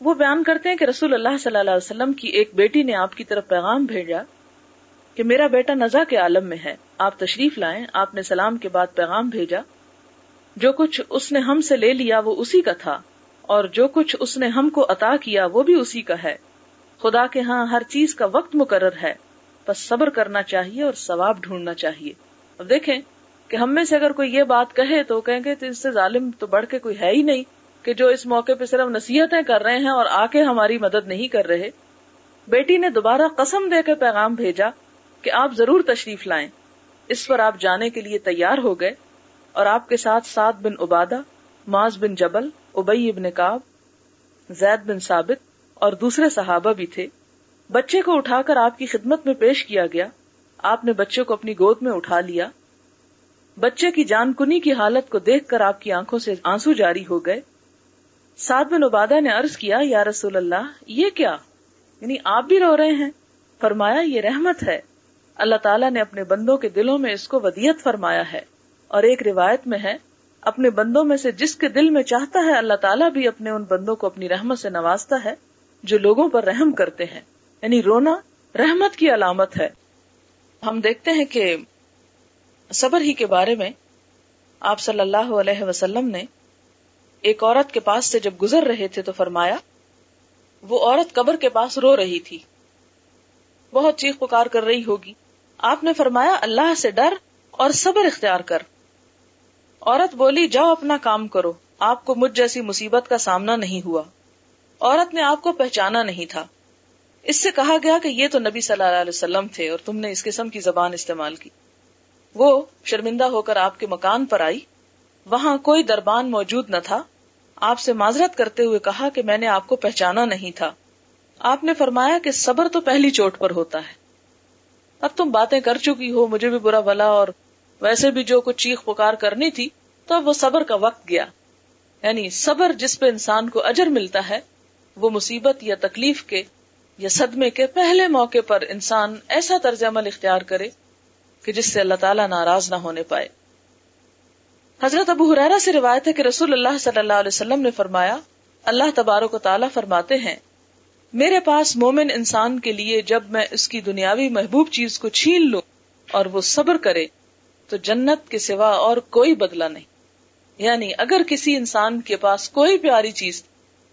وہ بیان کرتے ہیں کہ رسول اللہ صلی اللہ علیہ وسلم کی ایک بیٹی نے آپ کی طرف پیغام بھیجا کہ میرا بیٹا نزا کے عالم میں ہے۔ آپ تشریف لائیں۔ آپ نے سلام کے بعد پیغام بھیجا۔ جو کچھ اس نے ہم سے لے لیا وہ اسی کا تھا، اور جو کچھ اس نے ہم کو عطا کیا وہ بھی اسی کا ہے۔ خدا کے ہاں ہر چیز کا وقت مقرر ہے۔ بس صبر کرنا چاہیے اور ثواب ڈھونڈنا چاہیے۔ اب دیکھیں کہ ہم میں سے اگر کوئی یہ بات کہے تو کہیں گے اس سے ظالم تو بڑھ کے کوئی ہے ہی نہیں، کہ جو اس موقع پہ صرف نصیحتیں کر رہے ہیں اور آ کے ہماری مدد نہیں کر رہے۔ بیٹی نے دوبارہ قسم دے کے پیغام بھیجا۔ کہ آپ ضرور تشریف لائیں۔ اس پر آپ جانے کے لیے تیار ہو گئے۔ اور آپ کے ساتھ سعد بن عبادہ، معاذ بن جبل، ابئی ابن کاب زید بن ثابت اور دوسرے صحابہ بھی تھے۔ بچے کو اٹھا کر آپ کی خدمت میں پیش کیا گیا۔ آپ نے بچے کو اپنی گود میں اٹھا لیا۔ بچے کی جان کنی کی حالت کو دیکھ کر آپ کی آنکھوں سے آنسو جاری ہو گئے۔ سعد بن عبادہ نے عرض کیا، یا رسول اللہ، یہ کیا؟ یعنی آپ بھی رو رہے ہیں۔ فرمایا، یہ رحمت ہے۔ اللہ تعالیٰ نے اپنے بندوں کے دلوں میں اس کو ودیت فرمایا ہے اور ایک روایت میں ہے، اپنے بندوں میں سے جس کے دل میں چاہتا ہے اللہ تعالیٰ بھی اپنے ان بندوں کو اپنی رحمت سے نوازتا ہے، جو لوگوں پر رحم کرتے ہیں۔ یعنی رونا رحمت کی علامت ہے۔ ہم دیکھتے ہیں کہ صبر ہی کے بارے میں آپ صلی اللہ علیہ وسلم نے ایک عورت کے پاس سے جب گزر رہے تھے تو فرمایا، وہ عورت قبر کے پاس رو رہی تھی۔ بہت چیخ پکار کر رہی ہوگی۔ آپ نے فرمایا، اللہ سے ڈر اور صبر اختیار کر۔ عورت بولی، جاؤ اپنا کام کرو۔ آپ کو مجھ جیسی مصیبت کا سامنا نہیں ہوا۔ عورت نے آپ کو پہچانا نہیں تھا۔ اس سے کہا گیا کہ یہ تو نبی صلی اللہ علیہ وسلم تھے اور تم نے اس قسم کی زبان استعمال کی۔ وہ شرمندہ ہو کر آپ کے مکان پر آئی۔ وہاں کوئی دربان موجود نہ تھا۔ آپ سے معذرت کرتے ہوئے کہا کہ میں نے آپ کو پہچانا نہیں تھا۔ آپ نے فرمایا کہ صبر تو پہلی چوٹ پر ہوتا ہے۔ اب تم باتیں کر چکی ہو، مجھے بھی برا بلا اور ویسے بھی جو کچھ چیخ پکار کرنی تھی، تو اب وہ صبر کا وقت گیا۔ یعنی صبر جس پہ انسان کو اجر ملتا ہے، وہ مصیبت یا تکلیف کے یا صدمے کے پہلے موقع پر انسان ایسا طرز عمل اختیار کرے کہ جس سے اللہ تعالیٰ ناراض نہ ہونے پائے۔ حضرت ابو حرارا سے روایت ہے کہ رسول اللہ صلی اللہ علیہ وسلم نے فرمایا، اللہ تبارک و تعالیٰ فرماتے ہیں میرے پاس مومن انسان کے لیے جب میں اس کی دنیاوی محبوب چیز کو چھین لوں اور وہ صبر کرے، تو جنت کے سوا اور کوئی بدلہ نہیں۔ یعنی اگر کسی انسان کے پاس کوئی پیاری چیز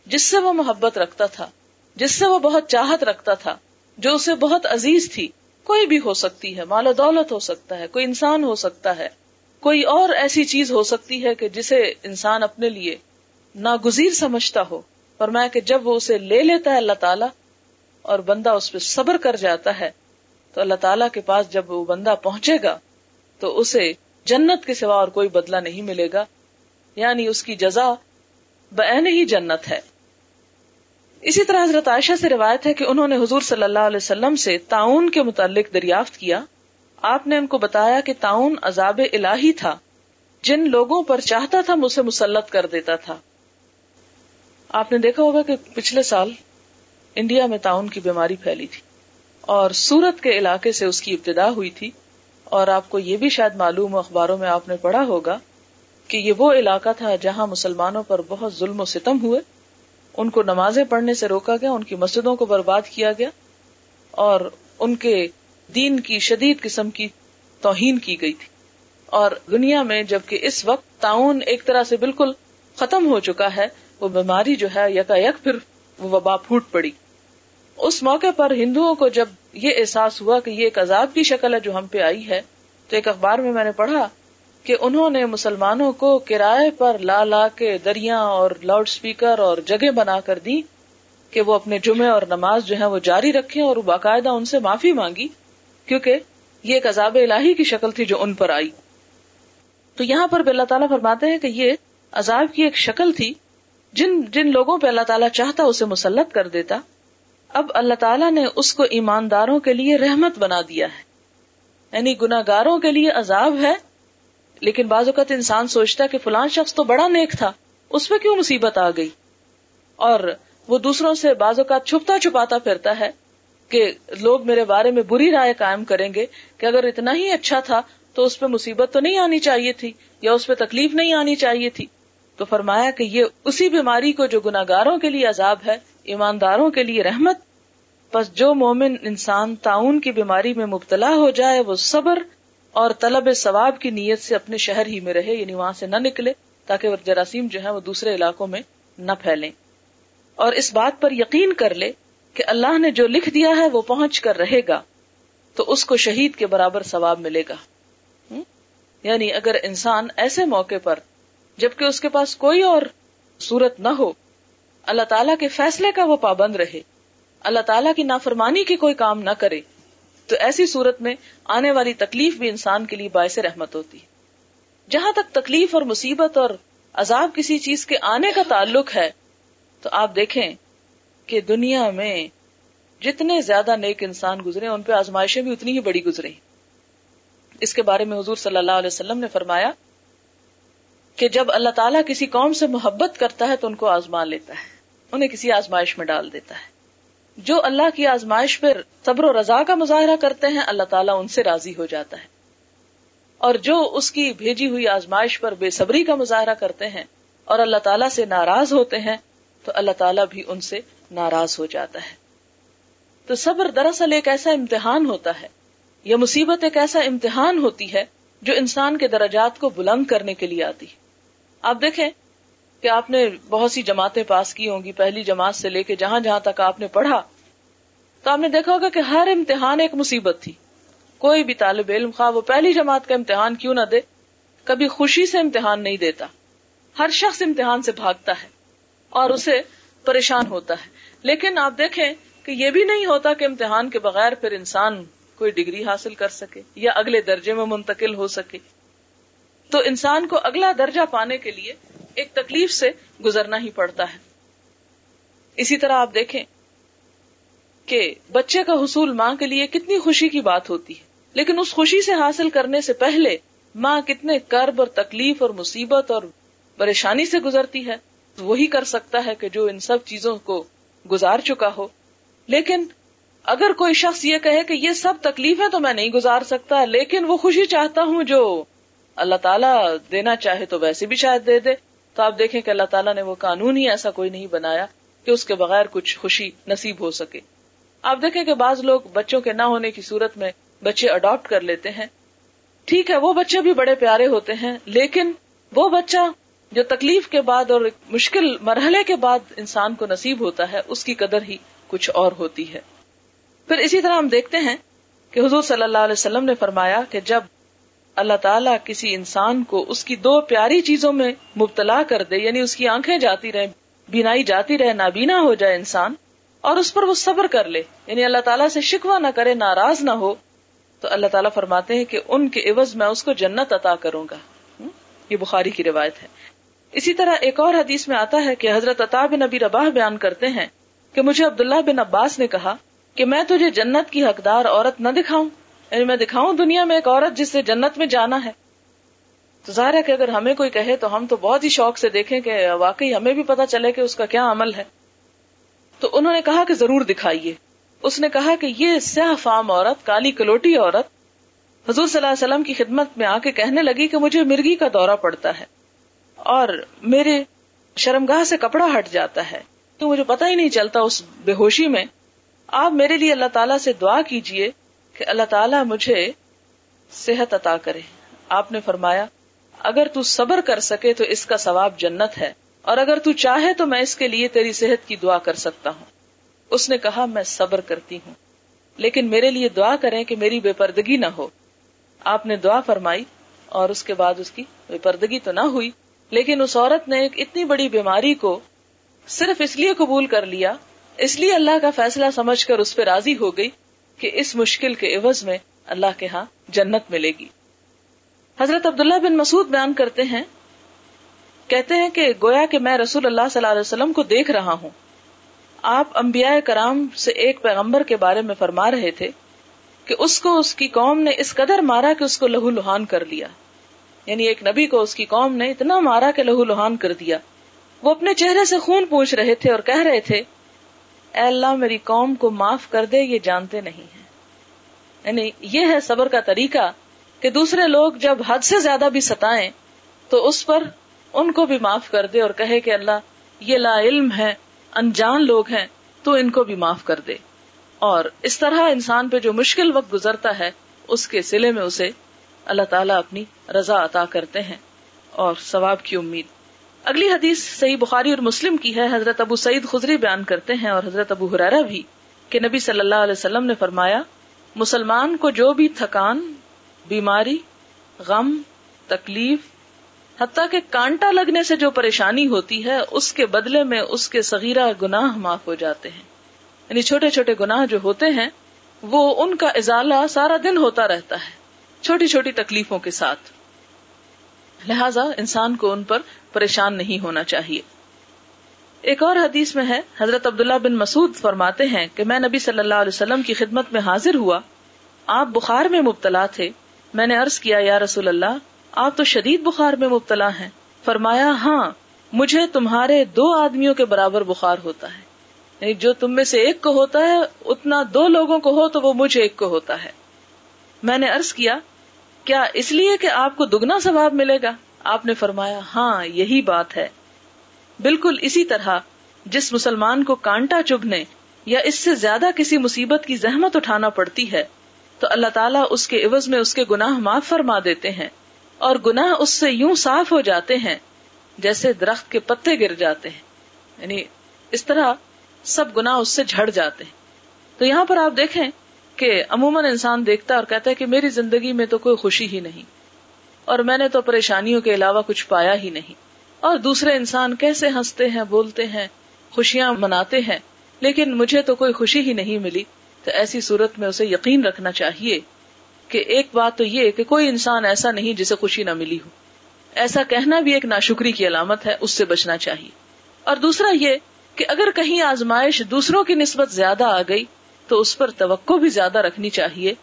جس سے وہ محبت رکھتا تھا، جس سے وہ بہت چاہت رکھتا تھا، جو اسے بہت عزیز تھی، کوئی بھی ہو سکتی ہے، مال و دولت ہو سکتا ہے، کوئی انسان ہو سکتا ہے، کوئی اور ایسی چیز ہو سکتی ہے کہ جسے انسان اپنے لیے ناگزیر سمجھتا ہو۔ اور میں کہ جب وہ اسے لے لیتا ہے اللہ تعالیٰ اور بندہ اس پہ صبر کر جاتا ہے، تو اللہ تعالیٰ کے پاس جب وہ بندہ پہنچے گا، تو اسے جنت کے سوا اور کوئی بدلہ نہیں ملے گا۔ یعنی اس کی جزا بین ہی جنت ہے۔ اسی طرح حضرت عائشہ سے روایت ہے کہ انہوں نے حضور صلی اللہ علیہ وسلم سے تعاون کے متعلق دریافت کیا۔ آپ نے ان کو بتایا کہ تعاون عذاب الہی تھا، جن لوگوں پر چاہتا تھا مجھے مسلط کر دیتا تھا۔ آپ نے دیکھا ہوگا کہ پچھلے سال انڈیا میں تعاون کی بیماری پھیلی تھی اور سورت کے علاقے سے اس کی ابتدا ہوئی تھی اور آپ کو یہ بھی شاید معلوم اخباروں میں آپ نے پڑھا ہوگا کہ یہ وہ علاقہ تھا جہاں مسلمانوں پر بہت ظلم و ستم ہوئے۔ ان کو نمازیں پڑھنے سے روکا گیا، ان کی مسجدوں کو برباد کیا گیا اور ان کے دین کی شدید قسم کی توہین کی گئی تھی۔ اور دنیا میں جبکہ اس وقت تعاون ایک طرح سے بالکل ختم ہو چکا ہے وہ بیماری جو ہے یکا یک پھر وہ وبا پھوٹ پڑی۔ اس موقع پر ہندوؤں کو جب یہ احساس ہوا کہ یہ ایک عذاب کی شکل ہے جو ہم پہ آئی ہے، تو ایک اخبار میں میں نے پڑھا کہ انہوں نے مسلمانوں کو کرائے پر لا لا کے دریا اور لاؤڈ اسپیکر اور جگہ بنا کر دی کہ وہ اپنے جمعے اور نماز جو ہے وہ جاری رکھیں اور باقاعدہ ان سے معافی مانگی، کیونکہ یہ ایک عذاب الہی کی شکل تھی جو ان پر آئی۔ تو یہاں پر اللہ تعالیٰ فرماتے ہیں کہ یہ عذاب کی ایک شکل تھی جن جن لوگوں پہ اللہ تعالیٰ چاہتا اسے مسلط کر دیتا، اب اللہ تعالیٰ نے اس کو ایمانداروں کے لیے رحمت بنا دیا ہے۔ یعنی گناگاروں کے لیے عذاب ہے، لیکن بعض اوقات انسان سوچتا کہ فلان شخص تو بڑا نیک تھا، اس پہ کیوں مصیبت آ گئی؟ اور وہ دوسروں سے بعض اوقات چھپتا چھپاتا پھرتا ہے کہ لوگ میرے بارے میں بری رائے قائم کریں گے کہ اگر اتنا ہی اچھا تھا تو اس پہ مصیبت تو نہیں آنی چاہیے تھی یا اس پہ تکلیف نہیں آنی چاہیے تھی۔ تو فرمایا کہ یہ اسی بیماری کو جو گناگاروں کے لیے عذاب ہے، ایمانداروں کے لیے رحمت بس جو مومن انسان تعاون کی بیماری میں مبتلا ہو جائے، وہ صبر اور طلب ثواب کی نیت سے اپنے شہر ہی میں رہے یعنی وہاں سے نہ نکلے، تاکہ جراثیم جو ہے وہ دوسرے علاقوں میں نہ پھیلیں۔ اور اس بات پر یقین کر لے کہ اللہ نے جو لکھ دیا ہے، وہ پہنچ کر رہے گا، تو اس کو شہید کے برابر ثواب ملے گا۔ یعنی اگر انسان ایسے موقع پر جبکہ اس کے پاس کوئی اور صورت نہ ہو۔ اللہ تعالیٰ کے فیصلے کا وہ پابند رہے۔ اللہ تعالیٰ کی نافرمانی کے کوئی کام نہ کرے۔ تو ایسی صورت میں آنے والی تکلیف بھی انسان کے لیے باعث رحمت ہوتی ہے۔ جہاں تک تکلیف اور مصیبت اور عذاب کسی چیز کے آنے کا تعلق ہے، تو آپ دیکھیں کہ دنیا میں جتنے زیادہ نیک انسان گزرے ان پہ آزمائشیں بھی اتنی ہی بڑی گزرے اس کے بارے میں حضور صلی اللہ علیہ وسلم نے فرمایا کہ جب اللہ تعالیٰ کسی قوم سے محبت کرتا ہے تو ان کو آزما لیتا ہے، انہیں کسی آزمائش میں ڈال دیتا ہے۔ جو اللہ کی آزمائش پر صبر و رضا کا مظاہرہ کرتے ہیں، اللہ تعالیٰ ان سے راضی ہو جاتا ہے۔ اور جو اس کی بھیجی ہوئی آزمائش پر بے صبری کا مظاہرہ کرتے ہیں اور اللہ تعالیٰ سے ناراض ہوتے ہیں، تو اللہ تعالیٰ بھی ان سے ناراض ہو جاتا ہے۔ تو صبر دراصل ایک ایسا امتحان ہوتا ہے، یا مصیبت ایک ایسا امتحان ہوتی ہے جو انسان کے درجات کو بلند کرنے کے لیے آتی ہے۔ آپ دیکھیں کہ آپ نے بہت سی جماعتیں پاس کی ہوں گی، پہلی جماعت سے لے کے جہاں جہاں تک آپ نے پڑھا، تو آپ نے دیکھا ہوگا کہ ہر امتحان ایک مصیبت تھی۔ کوئی بھی طالب علم خواہ وہ پہلی جماعت کا امتحان کیوں نہ دے، کبھی خوشی سے امتحان نہیں دیتا۔ ہر شخص امتحان سے بھاگتا ہے اور اسے پریشان ہوتا ہے۔ لیکن آپ دیکھیں کہ یہ بھی نہیں ہوتا کہ امتحان کے بغیر پھر انسان کوئی ڈگری حاصل کر سکے یا اگلے درجے میں منتقل ہو سکے۔ تو انسان کو اگلا درجہ پانے کے لیے ایک تکلیف سے گزرنا ہی پڑتا ہے۔ اسی طرح آپ دیکھیں کہ بچے کا حصول ماں کے لیے کتنی خوشی کی بات ہوتی ہے، لیکن اس خوشی سے حاصل کرنے سے پہلے ماں کتنے کرب اور تکلیف اور مصیبت اور پریشانی سے گزرتی ہے۔ وہی کر سکتا ہے کہ جو ان سب چیزوں کو گزار چکا ہو۔ لیکن اگر کوئی شخص یہ کہے کہ یہ سب تکلیفیں تو میں نہیں گزار سکتا، لیکن وہ خوشی چاہتا ہوں جو اللہ تعالیٰ دینا چاہے تو ویسے بھی شاید دے دے۔ تو آپ دیکھیں کہ اللہ تعالیٰ نے وہ قانون ہی ایسا کوئی نہیں بنایا کہ اس کے بغیر کچھ خوشی نصیب ہو سکے۔ آپ دیکھیں کہ بعض لوگ بچوں کے نہ ہونے کی صورت میں بچے اڈاپٹ کر لیتے ہیں۔ ٹھیک ہے، وہ بچے بھی بڑے پیارے ہوتے ہیں، لیکن وہ بچہ جو تکلیف کے بعد اور مشکل مرحلے کے بعد انسان کو نصیب ہوتا ہے، اس کی قدر ہی کچھ اور ہوتی ہے۔ پھر اسی طرح ہم دیکھتے ہیں کہ حضور صلی اللہ علیہ وسلم نے فرمایا کہ جب اللہ تعالیٰ کسی انسان کو اس کی دو پیاری چیزوں میں مبتلا کر دے یعنی اس کی آنکھیں جاتی رہے بینائی جاتی رہے، نابینا ہو جائے انسان، اور اس پر وہ صبر کر لے۔ یعنی اللہ تعالیٰ سے شکوا نہ کرے، ناراض نہ ہو۔ تو اللہ تعالیٰ فرماتے ہیں کہ ان کے عوض میں اس کو جنت عطا کروں گا۔ یہ بخاری کی روایت ہے۔ اسی طرح ایک اور حدیث میں آتا ہے کہ حضرت عطا بن نبی رباح بیان کرتے ہیں کہ مجھے عبداللہ بن عباس نے کہا کہ میں تجھے جنت کی حقدار عورت نہ دکھاؤں۔ یعنی میں دکھاؤں دنیا میں ایک عورت جس سے جنت میں جانا ہے۔ تو ظاہر ہے کہ اگر ہمیں کوئی کہے تو ہم تو بہت ہی شوق سے دیکھیں کہ واقعی ہمیں بھی پتا چلے کہ اس کا کیا عمل ہے۔ تو انہوں نے کہا کہ ضرور دکھائیے۔ اس نے کہا کہ یہ سیاہ فام عورت، کالی کلوٹی عورت، حضور صلی اللہ علیہ وسلم کی خدمت میں آ کے کہنے لگی کہ مجھے مرغی کا دورہ پڑتا ہے اور میرے شرمگاہ سے کپڑا ہٹ جاتا ہے۔ تو مجھے پتا ہی نہیں چلتا اس بے ہوشی میں۔ آپ میرے لیے اللہ تعالیٰ سے دعا کیجیے کہ اللہ تعالیٰ مجھے صحت عطا کرے۔ آپ نے فرمایا، اگر تو صبر کر سکے تو اس کا ثواب جنت ہے، اور اگر تو چاہے تو میں اس کے لیے تیری صحت کی دعا کر سکتا ہوں۔ اس نے کہا، میں صبر کرتی ہوں۔ لیکن میرے لیے دعا کریں کہ میری بے پردگی نہ ہو۔ آپ نے دعا فرمائی اور اس کے بعد اس کی بے پردگی تو نہ ہوئی، لیکن اس عورت نے ایک اتنی بڑی بیماری کو صرف اس لیے قبول کر لیا، اس لیے اللہ کا فیصلہ سمجھ کر اس پہ راضی ہو گئی کہ اس مشکل کے عوض میں اللہ کے ہاں جنت ملے گی۔ حضرت عبداللہ بن مسعود بیان کرتے ہیں، کہتے ہیں کہ گویا کہ میں رسول اللہ صلی اللہ علیہ وسلم کو دیکھ رہا ہوں۔ آپ انبیاء کرام سے ایک پیغمبر کے بارے میں فرما رہے تھے کہ اس کو، اس کی قوم نے اس قدر مارا کہ اس کو لہو لہان کر لیا۔ یعنی ایک نبی کو، اس کی قوم نے اتنا مارا کہ لہو لہان کر دیا۔ وہ اپنے چہرے سے خون پوچھ رہے تھے اور کہہ رہے تھے اے اللہ میری قوم کو معاف کر دے، یہ جانتے نہیں ہیں۔ یعنی یہ ہے صبر کا طریقہ کہ دوسرے لوگ جب حد سے زیادہ بھی ستائیں تو اس پر ان کو بھی معاف کر دے اور کہے کہ اللہ، یہ لا علم ہے، انجان لوگ ہیں، تو ان کو بھی معاف کر دے۔ اور اس طرح انسان پہ جو مشکل وقت گزرتا ہے، اس کے سلے میں اسے اللہ تعالیٰ اپنی رضا عطا کرتے ہیں اور ثواب کی امید۔ اگلی حدیث صحیح بخاری اور مسلم کی ہے۔ حضرت ابو سعید خزری بیان کرتے ہیں اور حضرت ابو حرارا بھی کہ نبی صلی اللہ علیہ وسلم نے فرمایا، مسلمان کو جو بھی تھکان، بیماری، غم، تکلیف، حتیٰ کہ کانٹا لگنے سے جو پریشانی ہوتی ہے، اس کے بدلے میں اس کے صغیرہ گناہ معاف ہو جاتے ہیں۔ یعنی چھوٹے چھوٹے گناہ جو ہوتے ہیں، وہ ان کا ازالہ سارا دن ہوتا رہتا ہے، چھوٹی چھوٹی تکلیفوں کے ساتھ۔ لہذا انسان کو ان پر پریشان نہیں ہونا چاہیے۔ ایک اور حدیث میں ہے، حضرت عبداللہ بن مسعود فرماتے ہیں کہ میں نبی صلی اللہ علیہ وسلم کی خدمت میں حاضر ہوا۔ آپ بخار میں مبتلا تھے۔ میں نے عرض کیا، یا رسول اللہ، آپ تو شدید بخار میں مبتلا ہیں۔ فرمایا ہاں مجھے تمہارے دو آدمیوں کے برابر بخار ہوتا ہے۔ یعنی جو تم میں سے ایک کو ہوتا ہے، اتنا دو لوگوں کو ہو تو وہ مجھے ایک کو ہوتا ہے۔ میں نے ارض کیا کیا اس لیے کہ آپ کو دگنا ثواب ملے گا؟ آپ نے فرمایا ہاں یہی بات ہے۔ بالکل اسی طرح، جس مسلمان کو کانٹا چبھنے یا اس سے زیادہ کسی مصیبت کی زحمت اٹھانا پڑتی ہے، تو اللہ تعالیٰ اس کے عوض میں اس کے گناہ معاف فرما دیتے ہیں اور گناہ اس سے یوں صاف ہو جاتے ہیں جیسے درخت کے پتے گر جاتے ہیں۔ یعنی اس طرح سب گنا اس سے جھڑ جاتے ہیں۔ تو یہاں پر آپ دیکھیں کہ عموماً انسان دیکھتا اور کہتا ہے کہ میری زندگی میں تو کوئی خوشی ہی نہیں اور میں نے تو پریشانیوں کے علاوہ کچھ پایا ہی نہیں اور دوسرے انسان کیسے ہنستے ہیں، بولتے ہیں، خوشیاں مناتے ہیں، لیکن مجھے تو کوئی خوشی ہی نہیں ملی۔ تو ایسی صورت میں اسے یقین رکھنا چاہیے کہ ایک بات تو یہ کہ کوئی انسان ایسا نہیں جسے خوشی نہ ملی ہو۔ ایسا کہنا بھی ایک ناشکری کی علامت ہے، اس سے بچنا چاہیے۔ اور دوسرا یہ کہ اگر کہیں آزمائش دوسروں کی نسبت زیادہ آ گئی تو اس پر توقع بھی زیادہ رکھنی چاہیے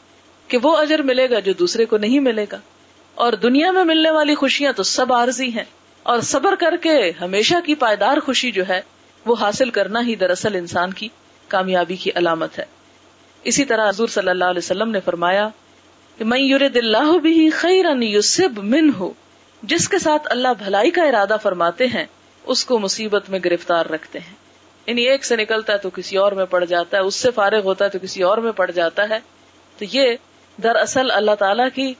کہ وہ اجر ملے گا جو دوسرے کو نہیں ملے گا۔ اور دنیا میں ملنے والی خوشیاں تو سب عارضی ہیں۔ اور صبر کر کے ہمیشہ کی پائیدار خوشی جو ہے، وہ حاصل کرنا ہی دراصل انسان کی کامیابی کی علامت ہے۔ اسی طرح حضور صلی اللہ علیہ وسلم نے فرمایا کہ میں یورد اللہ بھی خیرن من ہو جس کے ساتھ اللہ بھلائی کا ارادہ فرماتے ہیں، اس کو مصیبت میں گرفتار رکھتے ہیں۔ یعنی ایک سے نکلتا ہے تو کسی اور میں پڑ جاتا ہے، اس سے فارغ ہوتا ہے تو کسی اور میں پڑ جاتا ہے۔ تو یہ دراصل اللہ تعالی کی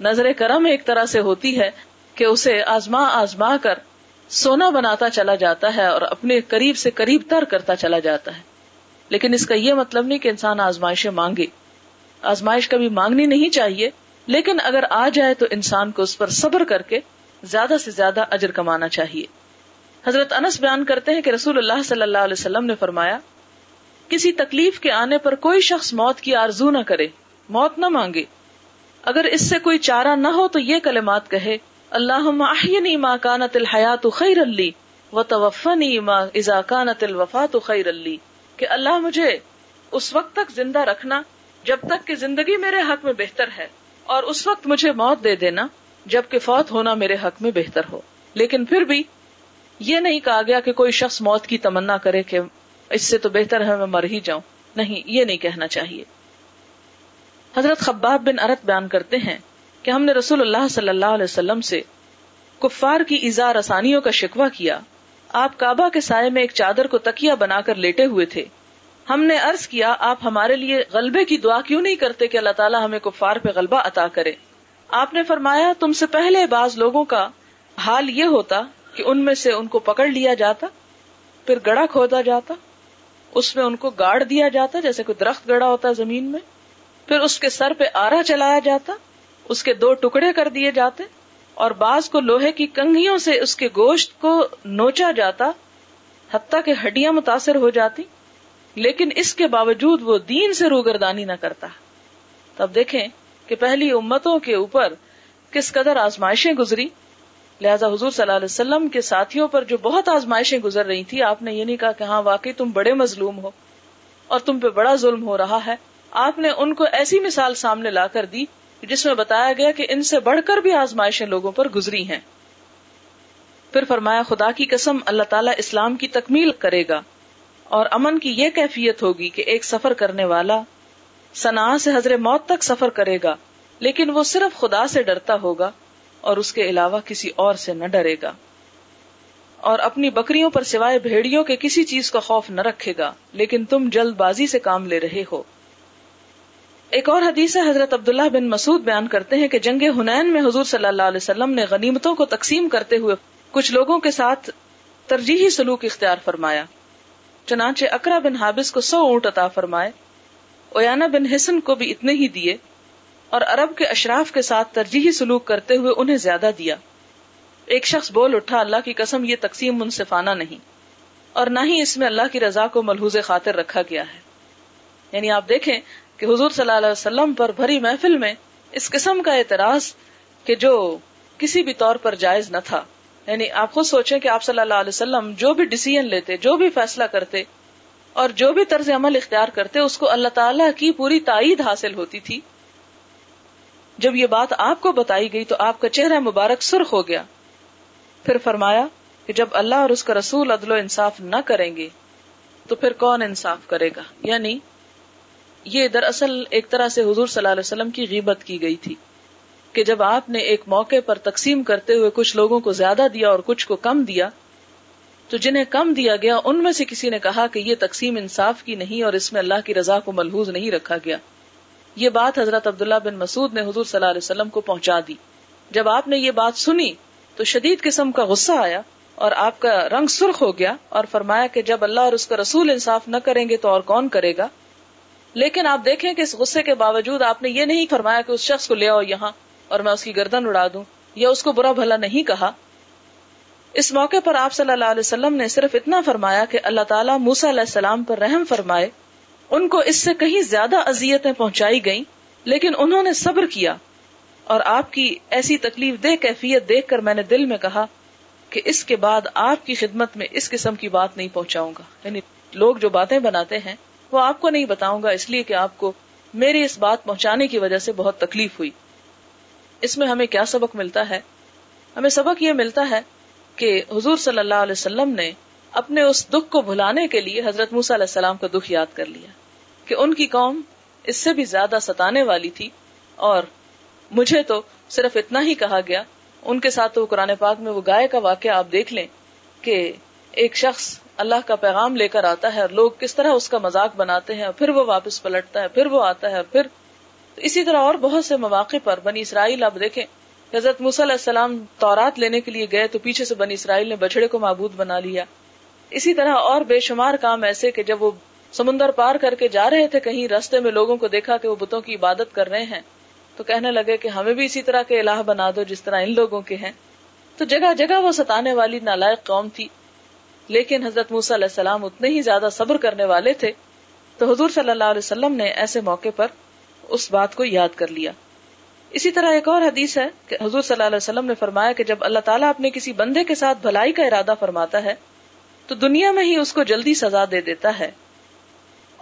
نظر کرم ایک طرح سے ہوتی ہے کہ اسے آزما آزما کر سونا بناتا چلا جاتا ہے اور اپنے قریب سے قریب تر کرتا چلا جاتا ہے۔ لیکن اس کا یہ مطلب نہیں کہ انسان آزمائشیں مانگے۔ آزمائش کبھی مانگنی نہیں چاہیے، لیکن اگر آ جائے تو انسان کو اس پر صبر کر کے زیادہ سے زیادہ اجر کمانا چاہیے۔ حضرت انس بیان کرتے ہیں کہ رسول اللہ صلی اللہ علیہ وسلم نے فرمایا، کسی تکلیف کے آنے پر کوئی شخص موت کی آرزو نہ کرے، موت نہ مانگے۔ اگر اس سے کوئی چارہ نہ ہو تو یہ کلمات کہے اللہ ما کانت الحیات خیر علی و توفنی ما اذا کانت الوفات خیر علی کہ اللہ مجھے اس وقت تک زندہ رکھنا، جب تک کہ زندگی میرے حق میں بہتر ہے، اور اس وقت مجھے موت دے دینا جبکہ فوت ہونا میرے حق میں بہتر ہو۔ لیکن پھر بھی یہ نہیں کہا گیا کہ کوئی شخص موت کی تمنا کرے کہ اس سے تو بہتر ہے میں مر ہی جاؤں۔ نہیں، یہ نہیں کہنا چاہیے۔ حضرت خباب بن ارت بیان کرتے ہیں کہ ہم نے رسول اللہ صلی اللہ علیہ وسلم سے کفار کی ایزا رسانیوں کا شکوا کیا۔ آپ کعبہ کے سائے میں ایک چادر کو تکیا بنا کر لیٹے ہوئے تھے۔ ہم نے عرض کیا، آپ ہمارے لیے غلبے کی دعا کیوں نہیں کرتے کہ اللہ تعالیٰ ہمیں کفار پہ غلبہ عطا کرے؟ آپ نے فرمایا، تم سے پہلے بعض لوگوں کا حال یہ ہوتا کہ ان میں سے ان کو پکڑ لیا جاتا، پھر گڑا کھودا جاتا، اس میں ان کو گاڑ دیا جاتا، جیسے کوئی درخت گڑا ہوتا زمین میں، پھر اس کے سر پہ آرا چلایا جاتا، اس کے دو ٹکڑے کر دیے جاتے، اور بعض کو لوہے کی کنگھیوں سے اس کے گوشت کو نوچا جاتا، حتیٰ کہ ہڈیاں متاثر ہو جاتی، لیکن اس کے باوجود وہ دین سے روگردانی نہ کرتا۔ تب دیکھیں کہ پہلی امتوں کے اوپر کس قدر آزمائشیں گزری۔ لہٰذا حضور صلی اللہ علیہ وسلم کے ساتھیوں پر جو بہت آزمائشیں گزر رہی تھی آپ نے یہ نہیں کہا کہ ہاں واقعی تم بڑے مظلوم ہو اور تم پہ بڑا ظلم ہو رہا ہے۔ آپ نے ان کو ایسی مثال سامنے لا کر دی جس میں بتایا گیا کہ ان سے بڑھ کر بھی آزمائشیں لوگوں پر گزری ہیں۔ پھر فرمایا، خدا کی قسم، اللہ تعالیٰ اسلام کی تکمیل کرے گا اور امن کی یہ کیفیت ہوگی کہ ایک سفر کرنے والا سنا سے حضر موت تک سفر کرے گا، لیکن وہ صرف خدا سے ڈرتا ہوگا۔ اور اس کے علاوہ کسی اور سے نہ ڈرے گا۔ اور اپنی بکریوں پر سوائے بھیڑیوں کے کسی چیز کا خوف نہ رکھے گا، لیکن تم جلد بازی سے کام لے رہے ہو۔ ایک اور حدیث ہے، حضرت عبداللہ بن مسعود بیان کرتے ہیں کہ جنگ ہنین میں حضور صلی اللہ علیہ وسلم نے غنیمتوں کو تقسیم کرتے ہوئے کچھ لوگوں کے ساتھ ترجیحی سلوک اختیار فرمایا۔ چنانچہ اکرا بن حابس کو سو اونٹ عطا فرمائے اویانا بن حسن کو بھی اتنے ہی دیے۔ اور عرب کے اشراف کے ساتھ ترجیحی سلوک کرتے ہوئے انہیں زیادہ دیا۔ ایک شخص بول اٹھا، اللہ کی قسم، یہ تقسیم منصفانہ نہیں۔ اور نہ ہی اس میں اللہ کی رضا کو ملحوظ خاطر رکھا گیا ہے۔ یعنی آپ دیکھیں کہ حضور صلی اللہ علیہ وسلم پر بھری محفل میں اس قسم کا اعتراض کہ جو کسی بھی طور پر جائز نہ تھا۔ یعنی آپ خود سوچیں کہ آپ صلی اللہ علیہ وسلم جو بھی ڈسیزن لیتے، جو بھی فیصلہ کرتے اور جو بھی طرز عمل اختیار کرتے، اس کو اللہ تعالیٰ کی پوری تائید حاصل ہوتی تھی۔ جب یہ بات آپ کو بتائی گئی تو آپ کا چہرہ مبارک سرخ ہو گیا۔ پھر فرمایا کہ جب اللہ اور اس کا رسول عدل و انصاف نہ کریں گے تو پھر کون انصاف کرے گا؟ یعنی یہ دراصل ایک طرح سے حضور صلی اللہ علیہ وسلم کی غیبت کی گئی تھی کہ جب آپ نے ایک موقع پر تقسیم کرتے ہوئے کچھ لوگوں کو زیادہ دیا اور کچھ کو کم دیا، تو جنہیں کم دیا گیا ان میں سے کسی نے کہا کہ یہ تقسیم انصاف کی نہیں اور اس میں اللہ کی رضا کو ملحوظ نہیں رکھا گیا۔ یہ بات حضرت عبداللہ بن مسعود نے حضور صلی اللہ علیہ وسلم کو پہنچا دی۔ جب آپ نے یہ بات سنی تو شدید قسم کا غصہ آیا اور آپ کا رنگ سرخ ہو گیا اور فرمایا کہ جب اللہ اور اس کا رسول انصاف نہ کریں گے تو اور کون کرے گا؟ لیکن آپ دیکھیں کہ اس غصے کے باوجود آپ نے یہ نہیں فرمایا کہ اس شخص کو لے آؤ یہاں اور میں اس کی گردن اڑا دوں یا اس کو برا بھلا نہیں کہا۔ اس موقع پر آپ صلی اللہ علیہ وسلم نے صرف اتنا فرمایا کہ اللہ تعالیٰ موسا علیہ السلام پر رحم فرمائے ان کو اس سے کہیں زیادہ اذیتیں پہنچائی گئیں، لیکن انہوں نے صبر کیا اور آپ کی ایسی تکلیف دہ کیفیت دیکھ کر میں نے دل میں کہا کہ اس کے بعد آپ کی خدمت میں اس قسم کی بات نہیں پہنچاؤں گا۔ یعنی لوگ جو باتیں بناتے ہیں، وہ آپ کو نہیں بتاؤں گا، اس لیے کہ آپ کو میری اس بات پہنچانے کی وجہ سے بہت تکلیف ہوئی۔ اس میں ہمیں کیا سبق ملتا ہے؟ ہمیں سبق یہ ملتا ہے کہ حضور صلی اللہ علیہ وسلم نے اپنے اس دکھ کو بھلانے کے لیے حضرت موس علیہ السلام کا دکھ یاد کر لیا۔ کہ ان کی قوم اس سے بھی زیادہ ستانے والی تھی اور مجھے تو صرف اتنا ہی کہا گیا، ان کے ساتھ تو قرآن پاک میں وہ گائے کا واقعہ آپ دیکھ لیں کہ ایک شخص اللہ کا پیغام لے کر آتا ہے اور لوگ کس طرح اس کا مذاق بناتے ہیں، پھر وہ واپس پلٹتا ہے، پھر وہ آتا ہے، پھر اسی طرح اور بہت سے مواقع پر بنی اسرائیل آپ دیکھیں، حضرت علیہ السلام تورات لینے کے لیے گئے تو پیچھے سے بنی اسرائیل نے بچڑے کو معبود بنا لیا۔ اسی طرح اور بے شمار کام ایسے کہ جب وہ سمندر پار کر کے جا رہے تھے، کہیں رستے میں لوگوں کو دیکھا کہ وہ بتوں کی عبادت کر رہے ہیں۔ تو کہنے لگے کہ ہمیں بھی اسی طرح کے الہ بنا دو جس طرح ان لوگوں کے ہیں۔ تو جگہ جگہ وہ ستانے والی نالائق قوم تھی۔ لیکن حضرت موسیٰ علیہ السلام اتنے ہی زیادہ صبر کرنے والے تھے۔ تو حضور صلی اللہ علیہ وسلم نے ایسے موقع پر اس بات کو یاد کر لیا۔ اسی طرح ایک اور حدیث ہے کہ حضور صلی اللہ علیہ وسلم نے فرمایا کہ جب اللہ تعالیٰ اپنے کسی بندے کے ساتھ بھلائی کا ارادہ فرماتا ہے، تو دنیا میں ہی اس کو جلدی سزا دے دیتا ہے۔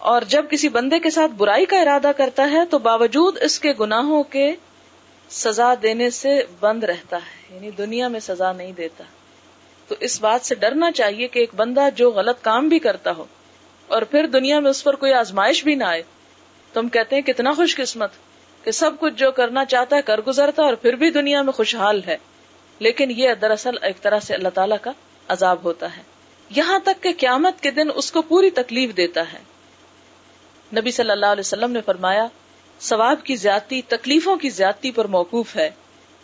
اور جب کسی بندے کے ساتھ برائی کا ارادہ کرتا ہے تو باوجود اس کے گناہوں کے سزا دینے سے بند رہتا ہے یعنی دنیا میں سزا نہیں دیتا۔ تو اس بات سے ڈرنا چاہیے کہ ایک بندہ جو غلط کام بھی کرتا ہو اور پھر دنیا میں اس پر کوئی آزمائش بھی نہ آئے، تو ہم کہتے ہیں کتنا خوش قسمت کہ سب کچھ جو کرنا چاہتا ہے کر گزرتا اور پھر بھی دنیا میں خوشحال ہے۔ لیکن یہ دراصل ایک طرح سے اللہ تعالیٰ کا عذاب ہوتا ہے۔ یہاں تک کہ قیامت کے دن اس کو پوری تکلیف دیتا ہے۔ نبی صلی اللہ علیہ وسلم نے فرمایا، ثواب کی زیادتی تکلیفوں کی زیادتی پر موقوف ہے۔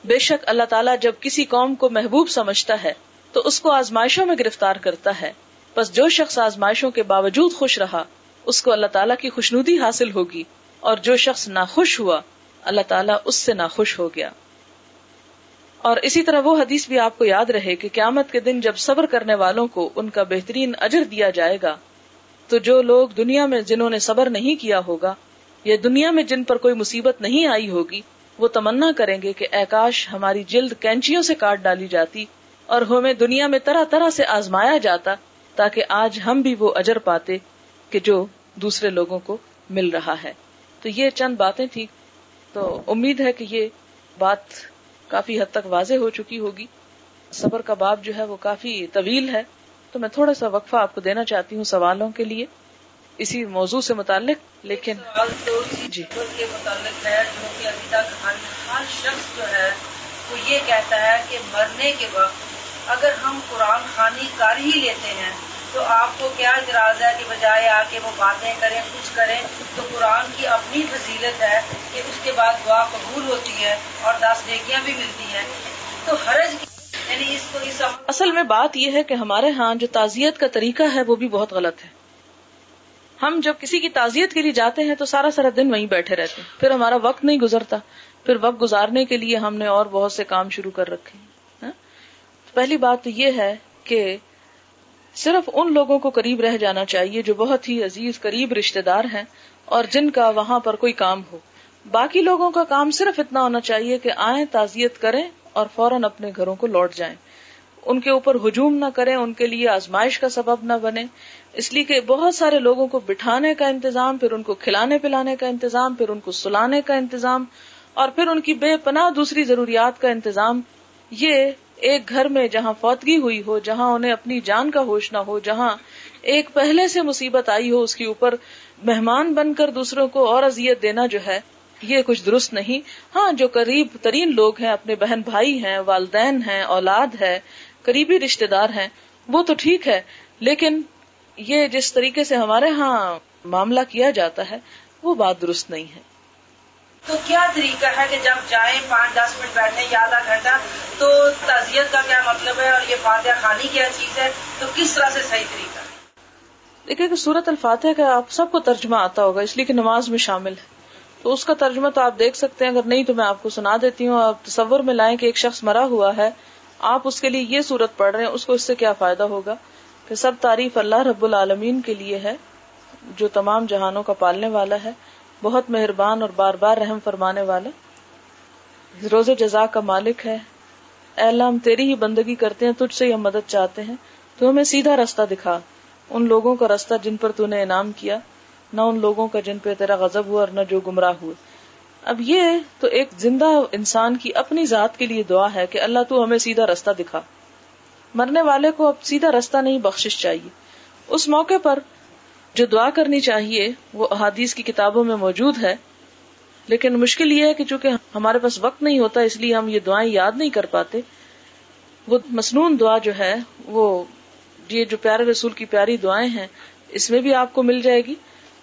بے شک اللہ تعالیٰ جب کسی قوم کو محبوب سمجھتا ہے، تو اس کو آزمائشوں میں گرفتار کرتا ہے۔ بس جو شخص آزمائشوں کے باوجود خوش رہا، اس کو اللہ تعالیٰ کی خوشنودی حاصل ہوگی۔ اور جو شخص ناخوش ہوا، اللہ تعالیٰ اس سے ناخوش ہو گیا۔ اور اسی طرح وہ حدیث بھی آپ کو یاد رہے کہ قیامت کے دن جب صبر کرنے والوں کو ان کا بہترین اجر دیا جائے گا تو جو لوگ دنیا میں جنہوں نے صبر نہیں کیا ہوگا یا دنیا میں جن پر کوئی مصیبت نہیں آئی ہوگی، وہ تمنا کریں گے کہ اکاش ہماری جلد کینچیوں سے کاٹ ڈالی جاتی اور ہمیں دنیا میں طرح طرح سے آزمایا جاتا تاکہ آج ہم بھی وہ اجر پاتے کہ جو دوسرے لوگوں کو مل رہا ہے۔ تو یہ چند باتیں تھی تو امید ہے کہ یہ بات کافی حد تک واضح ہو چکی ہوگی۔ صبر کا باب جو ہے وہ کافی طویل ہے۔ تو میں تھوڑا سا وقفہ آپ کو دینا چاہتی ہوں سوالوں کے لیے۔ اسی موضوع سے متعلق، لیکن جی۔ کے متعلق ہے جو کہ ابھی تک ہر شخص جو ہے وہ یہ کہتا ہے کہ مرنے کے وقت اگر ہم قرآن خانی کر ہی لیتے ہیں تو آپ کو کیا اعتراض ہے کہ بجائے آ کے وہ باتیں کریں کچھ کریں تو قرآن کی اپنی فضیلت ہے کہ اس کے بعد دعا قبول ہوتی ہے اور دس نیکیاں بھی ملتی ہیں تو حرج یعنی اصل میں بات یہ ہے کہ ہمارے ہاں جو تعزیت کا طریقہ ہے وہ بھی بہت غلط ہے۔ ہم جب کسی کی تعزیت کے لیے جاتے ہیں تو سارا سارا دن وہیں بیٹھے رہتے ہیں۔ پھر ہمارا وقت نہیں گزرتا۔ پھر وقت گزارنے کے لیے ہم نے اور بہت سے کام شروع کر رکھے ہاں؟ پہلی بات تو یہ ہے کہ صرف ان لوگوں کو قریب رہ جانا چاہیے جو بہت ہی عزیز قریب رشتے دار ہیں اور جن کا وہاں پر کوئی کام ہو۔ باقی لوگوں کا کام صرف اتنا ہونا چاہیے کہ آئیں تعزیت کریں اور فوراً اپنے گھروں کو لوٹ جائیں۔ ان کے اوپر ہجوم نہ کریں، ان کے لیے آزمائش کا سبب نہ بنے اس لیے کہ بہت سارے لوگوں کو بٹھانے کا انتظام، پھر ان کو کھلانے پلانے کا انتظام، پھر ان کو سلانے کا انتظام، اور پھر ان کی بے پناہ دوسری ضروریات کا انتظام۔ یہ ایک گھر میں جہاں فوتگی ہوئی ہو، جہاں انہیں اپنی جان کا ہوش نہ ہو، جہاں ایک پہلے سے مصیبت آئی ہو، اس کے اوپر مہمان بن کر دوسروں کو اور اذیت دینا جو ہے یہ کچھ درست نہیں۔ ہاں جو قریب ترین لوگ ہیں اپنے بہن بھائی ہیں والدین ہیں اولاد ہے قریبی رشتے دار ہیں وہ تو ٹھیک ہے لیکن یہ جس طریقے سے ہمارے ہاں معاملہ کیا جاتا ہے وہ بات درست نہیں ہے۔ تو کیا طریقہ ہے کہ جب جائیں پانچ دس منٹ بیٹھنے یا آدھا گھنٹہ تو تعزیت کا کیا مطلب ہے اور یہ فاتحہ خانی کیا چیز ہے؟ تو کس طرح سے صحیح طریقہ دیکھیے کہ سورت الفاتحہ کا آپ سب کو ترجمہ آتا ہوگا اس لیے کہ نماز میں شامل ہے۔ تو اس کا ترجمہ تو آپ دیکھ سکتے ہیں، اگر نہیں تو میں آپ کو سنا دیتی ہوں۔ آپ تصور میں لائیں کہ ایک شخص مرا ہوا ہے، آپ اس کے لیے یہ صورت پڑھ رہے ہیں، اس کو اس سے کیا فائدہ ہوگا؟ کہ سب تعریف اللہ رب العالمین کے لیے ہے، جو تمام جہانوں کا پالنے والا ہے، بہت مہربان اور بار بار رحم فرمانے والا۔ روز جزا کا مالک ہے۔ اے اللہ، ہم تیری ہی بندگی کرتے ہیں، تجھ سے ہم مدد چاہتے ہیں۔ تو ہمیں سیدھا رستہ دکھا۔ ان لوگوں کا رستہ جن پر تو نے انعام کیا۔ نہ ان لوگوں کا جن پہ تیرا غضب ہوا اور نہ جو گمراہ ہوئے۔ اب یہ تو ایک زندہ انسان کی اپنی ذات کے لیے دعا ہے کہ اللہ تو ہمیں سیدھا رستہ دکھا۔ مرنے والے کو اب سیدھا رستہ نہیں، بخشش چاہیے۔ اس موقع پر جو دعا کرنی چاہیے، وہ احادیث کی کتابوں میں موجود ہے۔ لیکن مشکل یہ ہے کہ چونکہ ہمارے پاس وقت نہیں ہوتا، اس لیے ہم یہ دعائیں یاد نہیں کر پاتے۔ وہ مصنون دعا جو ہے، وہ یہ جو پیارے رسول کی پیاری دعائیں ہیں، اس میں بھی آپ کو مل جائے گی۔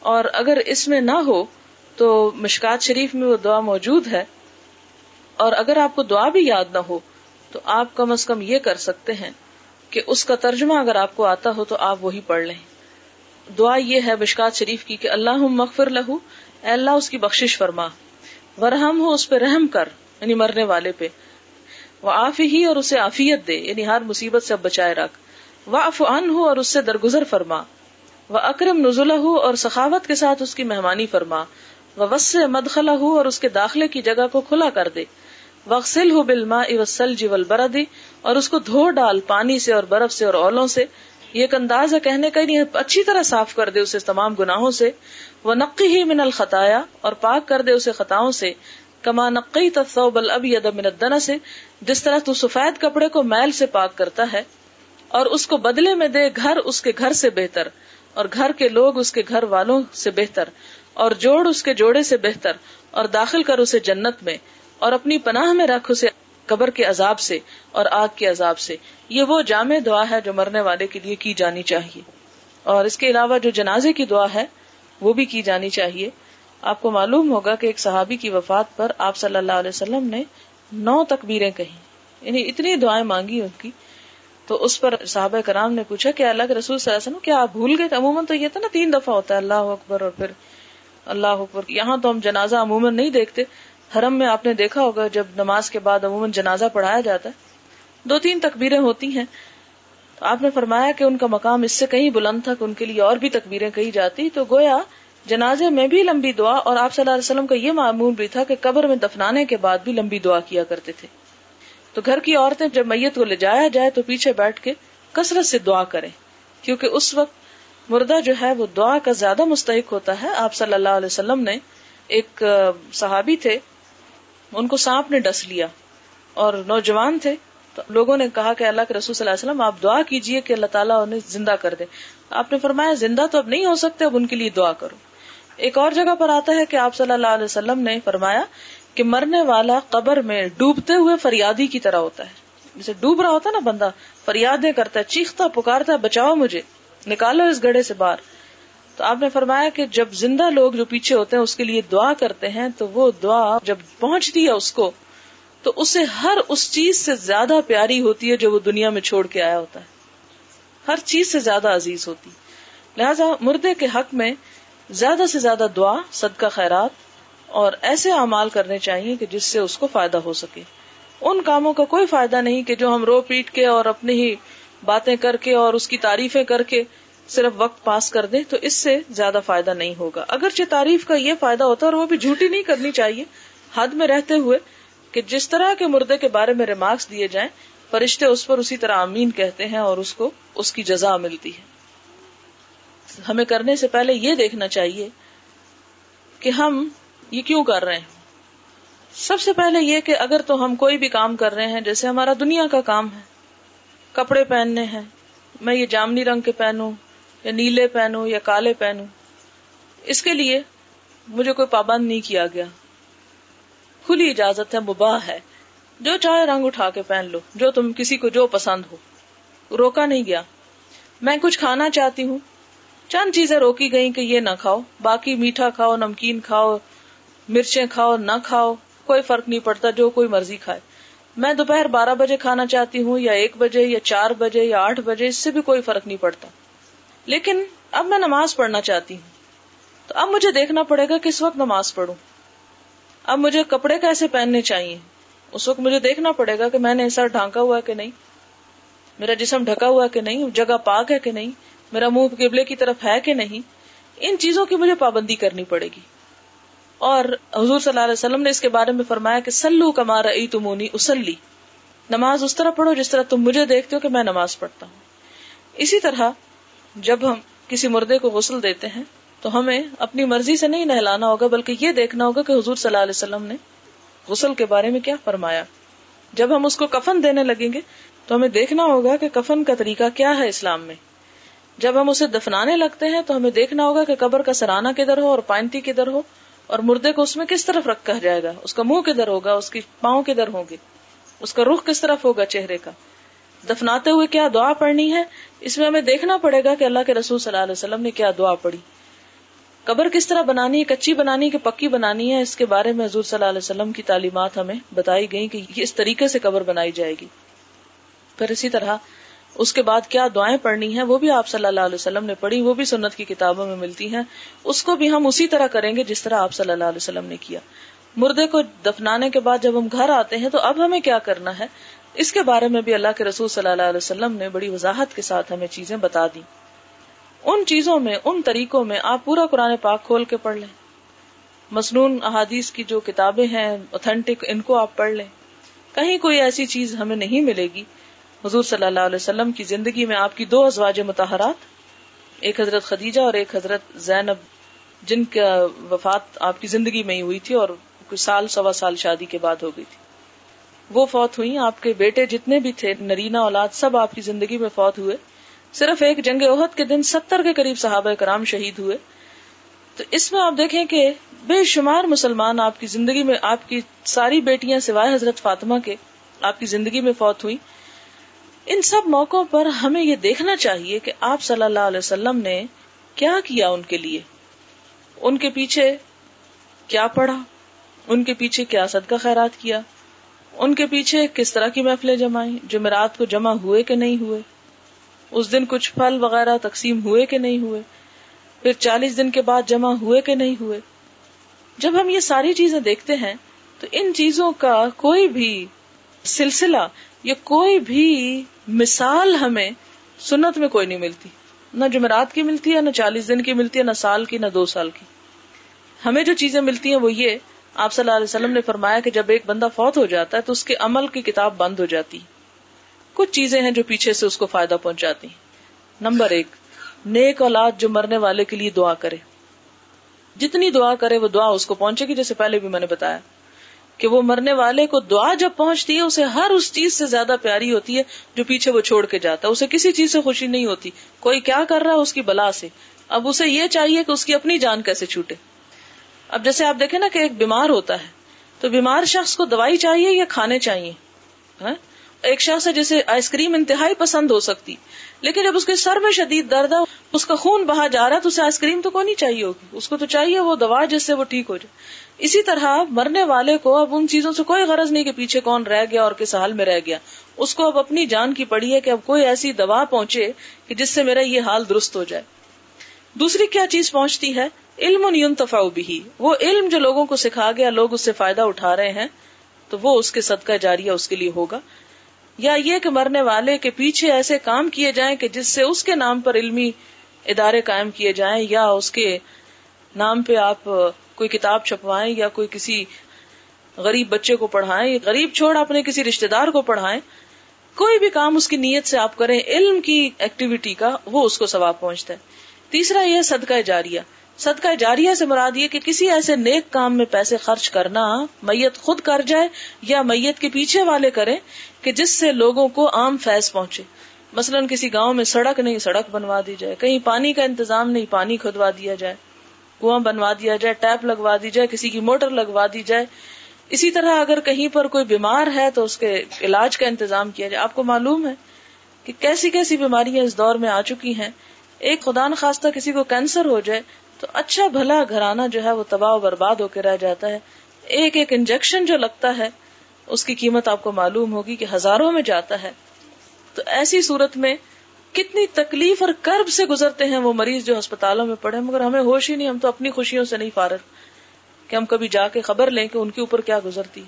اور اگر اس میں نہ ہو تو مشکات شریف میں وہ دعا موجود ہے۔ اور اگر آپ کو دعا بھی یاد نہ ہو تو آپ کم از کم یہ کر سکتے ہیں کہ اس کا ترجمہ اگر آپ کو آتا ہو تو آپ وہی پڑھ لیں۔ دعا یہ ہے بشکات شریف کی کہ اللہ مغفر لہو، اے اللہ اس کی بخشش فرما۔ ورحم ہو اس پہ رحم کر یعنی مرنے والے پہ۔ وہ آف ہی اور اسے آفیت دے یعنی ہر مصیبت سے بچائے رکھ۔ وہ افان ہو اور اس سے درگزر فرما۔ وہ اکرم نزول ہو اور سخاوت کے ساتھ اس کی مہمانی فرما۔ وہ وس مدخلا ہو اور اس کے داخلے کی جگہ کو کھلا کر دے۔ وقسل ہو بلما اوسل جیول بردی اور اس کو دھو ڈال پانی سے اور برف سے اور اولوں سے۔ یہ ایک انداز ہے کہنے کا نہیں اچھی طرح صاف کر دے اسے تمام گناہوں سے۔ وہ نقی ہی من الخطایا اور پاک کر دے اسے خطاؤں سے۔ کما نقی تصوب اب ید من سے جس طرح تو سفید کپڑے کو میل سے پاک کرتا ہے اور اس کو بدلے میں دے گھر اس کے گھر سے بہتر۔ اور گھر کے لوگ اس کے گھر والوں سے بہتر، اور جوڑ اس کے جوڑے سے بہتر، اور داخل کر اسے جنت میں، اور اپنی پناہ میں رکھ اسے قبر کے عذاب سے اور آگ کے عذاب سے۔ یہ وہ جامع دعا ہے جو مرنے والے کے لیے کی جانی چاہیے۔ اور اس کے علاوہ جو جنازے کی دعا ہے، وہ بھی کی جانی چاہیے۔ آپ کو معلوم ہوگا کہ ایک صحابی کی وفات پر آپ صلی اللہ علیہ وسلم نے نو تکبیریں کہی یعنی اتنی دعائیں مانگی ان کی۔ تو اس پر صحابہ کرام نے پوچھا کہ اللہ کے رسول صلی اللہ علیہ وسلم، کیا آپ بھول گئے؟ عموماً تو یہ تھا نا، تین دفعہ ہوتا ہے، اللہ اکبر اور پھر اللہ اکبر۔ یہاں تو ہم جنازہ عموماً نہیں دیکھتے۔ حرم میں آپ نے دیکھا ہوگا، جب نماز کے بعد عموماً جنازہ پڑھایا جاتا ہے۔ دو تین تکبیریں ہوتی ہیں۔ تو آپ نے فرمایا کہ ان کا مقام اس سے کہیں بلند تھا، کہ ان کے لیے اور بھی تکبیریں کہی جاتی۔ تو گویا جنازے میں بھی لمبی دعا، اور آپ صلی اللہ علیہ وسلم کا یہ معمول بھی تھا کہ قبر میں دفنانے کے بعد بھی لمبی دعا کیا کرتے تھے۔ تو گھر کی عورتیں جب میت کو لے جایا جائے تو پیچھے بیٹھ کے کثرت سے دعا کریں۔ کیونکہ اس وقت مردہ جو ہے وہ دعا کا زیادہ مستحق ہوتا ہے۔ آپ صلی اللہ علیہ وسلم نے ایک صحابی تھے، ان کو سانپ نے ڈس لیا اور نوجوان تھے۔ تو لوگوں نے کہا کہ اللہ کے رسول صلی اللہ علیہ وسلم، آپ دعا کیجیے کہ اللہ تعالیٰ انہیں زندہ کر دے۔ آپ نے فرمایا، زندہ تو اب نہیں ہو سکتے، اب ان کے لیے دعا کرو۔ ایک اور جگہ پر آتا ہے کہ آپ صلی اللہ علیہ وسلم نے فرمایا کہ مرنے والا قبر میں ڈوبتے ہوئے فریادی کی طرح ہوتا ہے۔ جیسے ڈوب رہا ہوتا ہے نا بندہ، فریادیں کرتا ہے، چیختا، پکارتا ہے، بچاؤ مجھے، نکالو اس گڑھے سے باہر۔ تو آپ نے فرمایا کہ جب زندہ لوگ جو پیچھے ہوتے ہیں، اس کے لیے دعا کرتے ہیں، تو وہ دعا جب پہنچتی ہے اس کو، تو اسے ہر اس چیز سے زیادہ پیاری ہوتی ہے جو وہ دنیا میں چھوڑ کے آیا ہوتا ہے۔ ہر چیز سے زیادہ عزیز ہوتی۔ لہذا مردے کے حق میں زیادہ سے زیادہ دعا، صدقہ، خیرات اور ایسے اعمال کرنے چاہیے کہ جس سے اس کو فائدہ ہو سکے۔ ان کاموں کا کوئی فائدہ نہیں کہ جو ہم رو پیٹ کے اور اپنی ہی باتیں کر کے اور اس کی تعریفیں کر کے صرف وقت پاس کر دیں تو اس سے زیادہ فائدہ نہیں ہوگا۔ اگرچہ تعریف کا یہ فائدہ ہوتا ہے اور وہ بھی جھوٹی نہیں کرنی چاہیے، حد میں رہتے ہوئے کہ جس طرح کے مردے کے بارے میں ریمارکس دیے جائیں، فرشتے اس پر اسی طرح امین کہتے ہیں اور اس کو اس کی جزا ملتی ہے۔ ہمیں کرنے سے پہلے یہ دیکھنا چاہیے کہ ہم یہ کیوں کر رہے ہیں؟ سب سے پہلے یہ کہ اگر تو ہم کوئی بھی کام کر رہے ہیں، جیسے ہمارا دنیا کا کام ہے، کپڑے پہننے ہیں، میں یہ جامنی رنگ کے پہنوں، یا نیلے پہنوں، یا کالے پہنوں، اس کے لیے مجھے کوئی پابند نہیں کیا گیا۔ کھلی اجازت ہے، مباح ہے۔ جو چاہے رنگ اٹھا کے پہن لو، جو تم کسی کو جو پسند ہو۔ روکا نہیں گیا۔ میں کچھ کھانا چاہتی ہوں۔ چند چیزیں روکی گئی کہ یہ نہ کھاؤ، باقی میٹھا کھاؤ، نمکین کھاؤ مرچیں کھاؤ، نہ کھاؤ، کوئی فرق نہیں پڑتا، جو کوئی مرضی کھائے۔ میں دوپہر بارہ بجے کھانا چاہتی ہوں، یا ایک بجے، یا چار بجے، یا آٹھ بجے، اس سے بھی کوئی فرق نہیں پڑتا۔ لیکن اب میں نماز پڑھنا چاہتی ہوں۔ تو اب مجھے دیکھنا پڑے گا کس وقت نماز پڑھوں۔ اب مجھے کپڑے کیسے پہننے چاہیے؟ اس وقت مجھے دیکھنا پڑے گا کہ میں نے سر ڈھانکا ہوا کہ نہیں۔ میرا جسم ڈھکا ہوا کہ نہیں؟ جگہ پاک ہے کہ نہیں؟ میرا منہ قبلے کی طرف ہے کہ نہیں؟ ان چیزوں کی مجھے پابندی کرنی پڑے گی۔ اور حضور صلی اللہ علیہ وسلم نے اس کے بارے میں فرمایا کہ سلو کمارا ای تمونی اسلی نماز اس طرح پڑھو جس طرح تم مجھے دیکھتے ہو کہ میں نماز پڑھتا ہوں۔ اسی طرح جب ہم کسی مردے کو غسل دیتے ہیں تو ہمیں اپنی مرضی سے نہیں نہلانا ہوگا، بلکہ یہ دیکھنا ہوگا کہ حضور صلی اللہ علیہ وسلم نے غسل کے بارے میں کیا فرمایا۔ جب ہم اس کو کفن دینے لگیں گے تو ہمیں دیکھنا ہوگا کہ کفن کا طریقہ کیا ہے اسلام میں۔ جب ہم اسے دفنانے لگتے ہیں تو ہمیں دیکھنا ہوگا کہ قبر کا سرانہ کدھر ہو اور پائنتی کدھر ہو۔ اور مردے کو اس میں کس طرف رکھا جائے گا؟ اس کا منہ کدھر ہوگا؟ اس کی پاؤں کدھر ہوں گے اس کا رخ کس طرف ہوگا چہرے کا؟ دفناتے ہوئے کیا دعا پڑھنی ہے؟ اس میں ہمیں دیکھنا پڑے گا کہ اللہ کے رسول صلی اللہ علیہ وسلم نے کیا دعا پڑھی۔ قبر کس طرح بنانی ہے؟ کچی بنانی کہ پکی بنانی ہے؟ اس کے بارے میں حضور صلی اللہ علیہ وسلم کی تعلیمات ہمیں بتائی گئی کہ اس طریقے سے قبر بنائی جائے گی۔ پھر اسی طرح اس کے بعد کیا دعائیں پڑھنی ہیں وہ بھی آپ صلی اللہ علیہ وسلم نے پڑھی، وہ بھی سنت کی کتابوں میں ملتی ہیں۔ اس کو بھی ہم اسی طرح کریں گے جس طرح آپ صلی اللہ علیہ وسلم نے کیا۔ مردے کو دفنانے کے بعد جب ہم گھر آتے ہیں تو اب ہمیں کیا کرنا ہے؟ اس کے بارے میں بھی اللہ کے رسول صلی اللہ علیہ وسلم نے بڑی وضاحت کے ساتھ ہمیں چیزیں بتا دی ان چیزوں میں، ان طریقوں میں آپ پورا قرآن پاک کھول کے پڑھ لیں۔ مصنون احادیث کی جو کتابیں ہیں اوتھینٹک ان کو آپ پڑھ لیں۔ کہیں کوئی ایسی چیز ہمیں نہیں ملے گی حضور صلی اللہ علیہ وسلم کی زندگی میں آپ کی دو ازواج متحرات ایک حضرت خدیجہ اور ایک حضرت زینب، جن کا وفات آپ کی زندگی میں ہی ہوئی تھی اور کچھ سال، سوا سال شادی کے بعد ہو گئی تھی۔ وہ فوت ہوئی آپ کے بیٹے جتنے بھی تھے، نرینا، اولاد، سب آپ کی زندگی میں فوت ہوئے۔ صرف ایک جنگ عہد کے دن ستر کے قریب صحابہ کرام شہید ہوئے۔ تو اس میں آپ دیکھیں کہ بے شمار مسلمان آپ کی زندگی میں، آپ کی ساری بیٹیاں سوائے حضرت فاطمہ کے آپ کی زندگی میں فوت ہوئی ان سب موقعوں پر ہمیں یہ دیکھنا چاہیے کہ آپ صلی اللہ علیہ وسلم نے کیا کیا ان کے لیے۔ ان کے پیچھے کیا پڑھا؟ ان کے پیچھے کیا صدقہ خیرات کیا؟ ان کے پیچھے کس طرح کی محفلیں جمائی جمعرات کو جمع ہوئے کہ نہیں ہوئے؟ اس دن کچھ پھل وغیرہ تقسیم ہوئے کہ نہیں ہوئے؟ پھر چالیس دن کے بعد جمع ہوئے کہ نہیں ہوئے؟ جب ہم یہ ساری چیزیں دیکھتے ہیں تو ان چیزوں کا کوئی بھی سلسلہ یا کوئی بھی مثال ہمیں سنت میں کوئی نہیں ملتی۔ نہ جمعرات کی ملتی ہے، نہ چالیس دن کی ملتی ہے، نہ سال کی، نہ دو سال کی۔ ہمیں جو چیزیں ملتی ہیں وہ یہ، آپ صلی اللہ علیہ وسلم نے فرمایا کہ جب ایک بندہ فوت ہو جاتا ہے تو اس کے عمل کی کتاب بند ہو جاتی۔ کچھ چیزیں ہیں جو پیچھے سے اس کو فائدہ پہنچاتی۔ نمبر ایک، نیک اولاد جو مرنے والے کے لیے دعا کرے۔ جتنی دعا کرے وہ دعا اس کو پہنچے گی، جیسے پہلے بھی میں نے بتایا۔ کہ وہ مرنے والے کو دعا جب پہنچتی ہے، اسے ہر اس چیز سے زیادہ پیاری ہوتی ہے جو پیچھے وہ چھوڑ کے جاتا ہے۔ اسے کسی چیز سے خوشی نہیں ہوتی۔ کوئی کیا کر رہا ہے؟ اس کی بلا سے۔ اب اسے یہ چاہیے کہ اس کی اپنی جان کیسے چھوٹے۔ اب جیسے آپ دیکھیں نا کہ ایک بیمار ہوتا ہے، تو بیمار شخص کو دوائی چاہیے یا کھانے چاہیے؟ ہاں؟ ایک شخص ہے جسے آئس کریم انتہائی پسند ہو سکتی، لیکن جب اس کے سر میں شدید درد ہے اس کا خون بہا جا رہا ہے، تو اسے آئس کریم تو کو نہیں چاہیے ہوگی؟ اس کو تو چاہیے وہ دوا جس سے وہ ٹھیک ہو جائے۔ اسی طرح مرنے والے کو اب ان چیزوں سے کوئی غرض نہیں کہ پیچھے کون رہ گیا اور کس حال میں رہ گیا۔ اس کو اب اپنی جان کی پڑی ہے کہ اب کوئی ایسی دوا پہنچے کہ جس سے میرا یہ حال درست ہو جائے۔ دوسری کیا چیز پہنچتی ہے؟ علم بھی وہ علم جو لوگوں کو سکھا گیا، لوگ اس سے فائدہ اٹھا رہے ہیں، تو وہ اس کے صدقہ جاریہ اس کے لیے ہوگا۔ یا یہ کہ مرنے والے کے پیچھے ایسے کام کیے جائیں کہ جس سے اس کے نام پر علمی ادارے قائم کیے جائیں یا اس کے نام پہ آپ کوئی کتاب چھپوائیں یا کوئی کسی غریب بچے کو پڑھائیں، غریب چھوڑ اپنے کسی رشتے دار کو پڑھائیں، کوئی بھی کام اس کی نیت سے آپ کریں، علم کی ایکٹیویٹی کا وہ اس کو ثواب پہنچتا ہے۔ تیسرا یہ صدقہ جاریہ۔ صدقہ جاریہ سے مراد یہ کہ کسی ایسے نیک کام میں پیسے خرچ کرنا میت خود کر جائے یا میت کے پیچھے والے کریں کہ جس سے لوگوں کو عام فیض پہنچے۔ مثلاً کسی گاؤں میں سڑک نہیں، سڑک بنوا دی جائے، کہیں پانی کا انتظام نہیں، پانی کھدوا دیا جائے۔ کنواں بنوا دیا جائے، ٹیپ لگوا دی جائے، کسی کی موٹر لگوا دی جائے۔ اسی طرح اگر کہیں پر کوئی بیمار ہے تو اس کے علاج کا انتظام کیا جائے۔ آپ کو معلوم ہے کہ کیسی کیسی بیماریاں اس دور میں آ چکی ہیں۔ ایک خدا نخواستہ کسی کو کینسر ہو جائے تو اچھا بھلا گھرانا جو ہے وہ تباہ و برباد ہو کے رہ جاتا ہے۔ ایک ایک انجیکشن جو لگتا ہے، اس کی قیمت آپ کو معلوم ہوگی کہ ہزاروں میں جاتا ہے۔ تو ایسی صورت میں کتنی تکلیف اور کرب سے گزرتے ہیں وہ مریض جو ہسپتالوں میں پڑے مگر ہمیں ہوش ہی نہیں، ہم تو اپنی خوشیوں سے نہیں فارغ کہ ہم کبھی جا کے خبر لیں کہ ان کے اوپر کیا گزرتی۔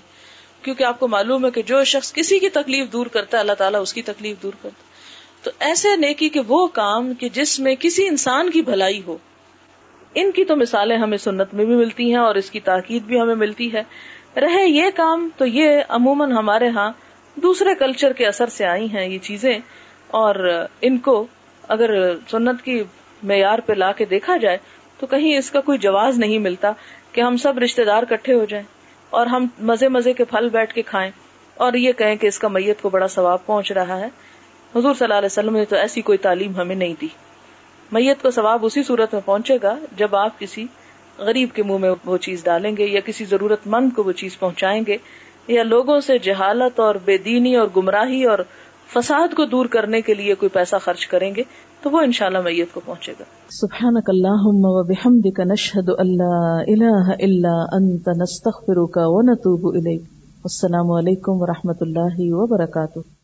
کیونکہ آپ کو معلوم ہے کہ جو شخص کسی کی تکلیف دور کرتا ہے، اللہ تعالیٰ اس کی تکلیف دور کرتا تو ایسے نیکی کے وہ کام کہ جس میں کسی انسان کی بھلائی ہو، ان کی تو مثالیں ہمیں سنت میں بھی ملتی ہیں اور اس کی تاکید بھی ہمیں ملتی ہے۔ رہے یہ کام تو یہ عموماً ہمارے ہاں دوسرے کلچر کے اثر سے آئی ہیں۔ یہ چیزیں اور ان کو اگر سنت کی معیار پہ لا کے دیکھا جائے تو کہیں اس کا کوئی جواز نہیں ملتا کہ ہم سب رشتے دار کٹھے ہو جائیں اور ہم مزے مزے کے پھل بیٹھ کے کھائیں اور یہ کہیں کہ اس کا میت کو بڑا ثواب پہنچ رہا ہے۔ حضور صلی اللہ علیہ وسلم نے تو ایسی کوئی تعلیم ہمیں نہیں دی۔ میت کو ثواب اسی صورت میں پہنچے گا جب آپ کسی غریب کے منہ میں وہ چیز ڈالیں گے یا کسی ضرورت مند کو وہ چیز پہنچائیں گے۔ یا لوگوں سے جہالت اور بے دینی اور گمراہی اور فساد کو دور کرنے کے لیے کوئی پیسہ خرچ کریں گے تو وہ انشاءاللہ میت کو پہنچے گا۔ سبحانک اللہم و بحمدک نشہد اللہ الہ الا انت نستغفرک و نتوب الیک۔ السلام علیکم ورحمۃ اللہ وبرکاتہ۔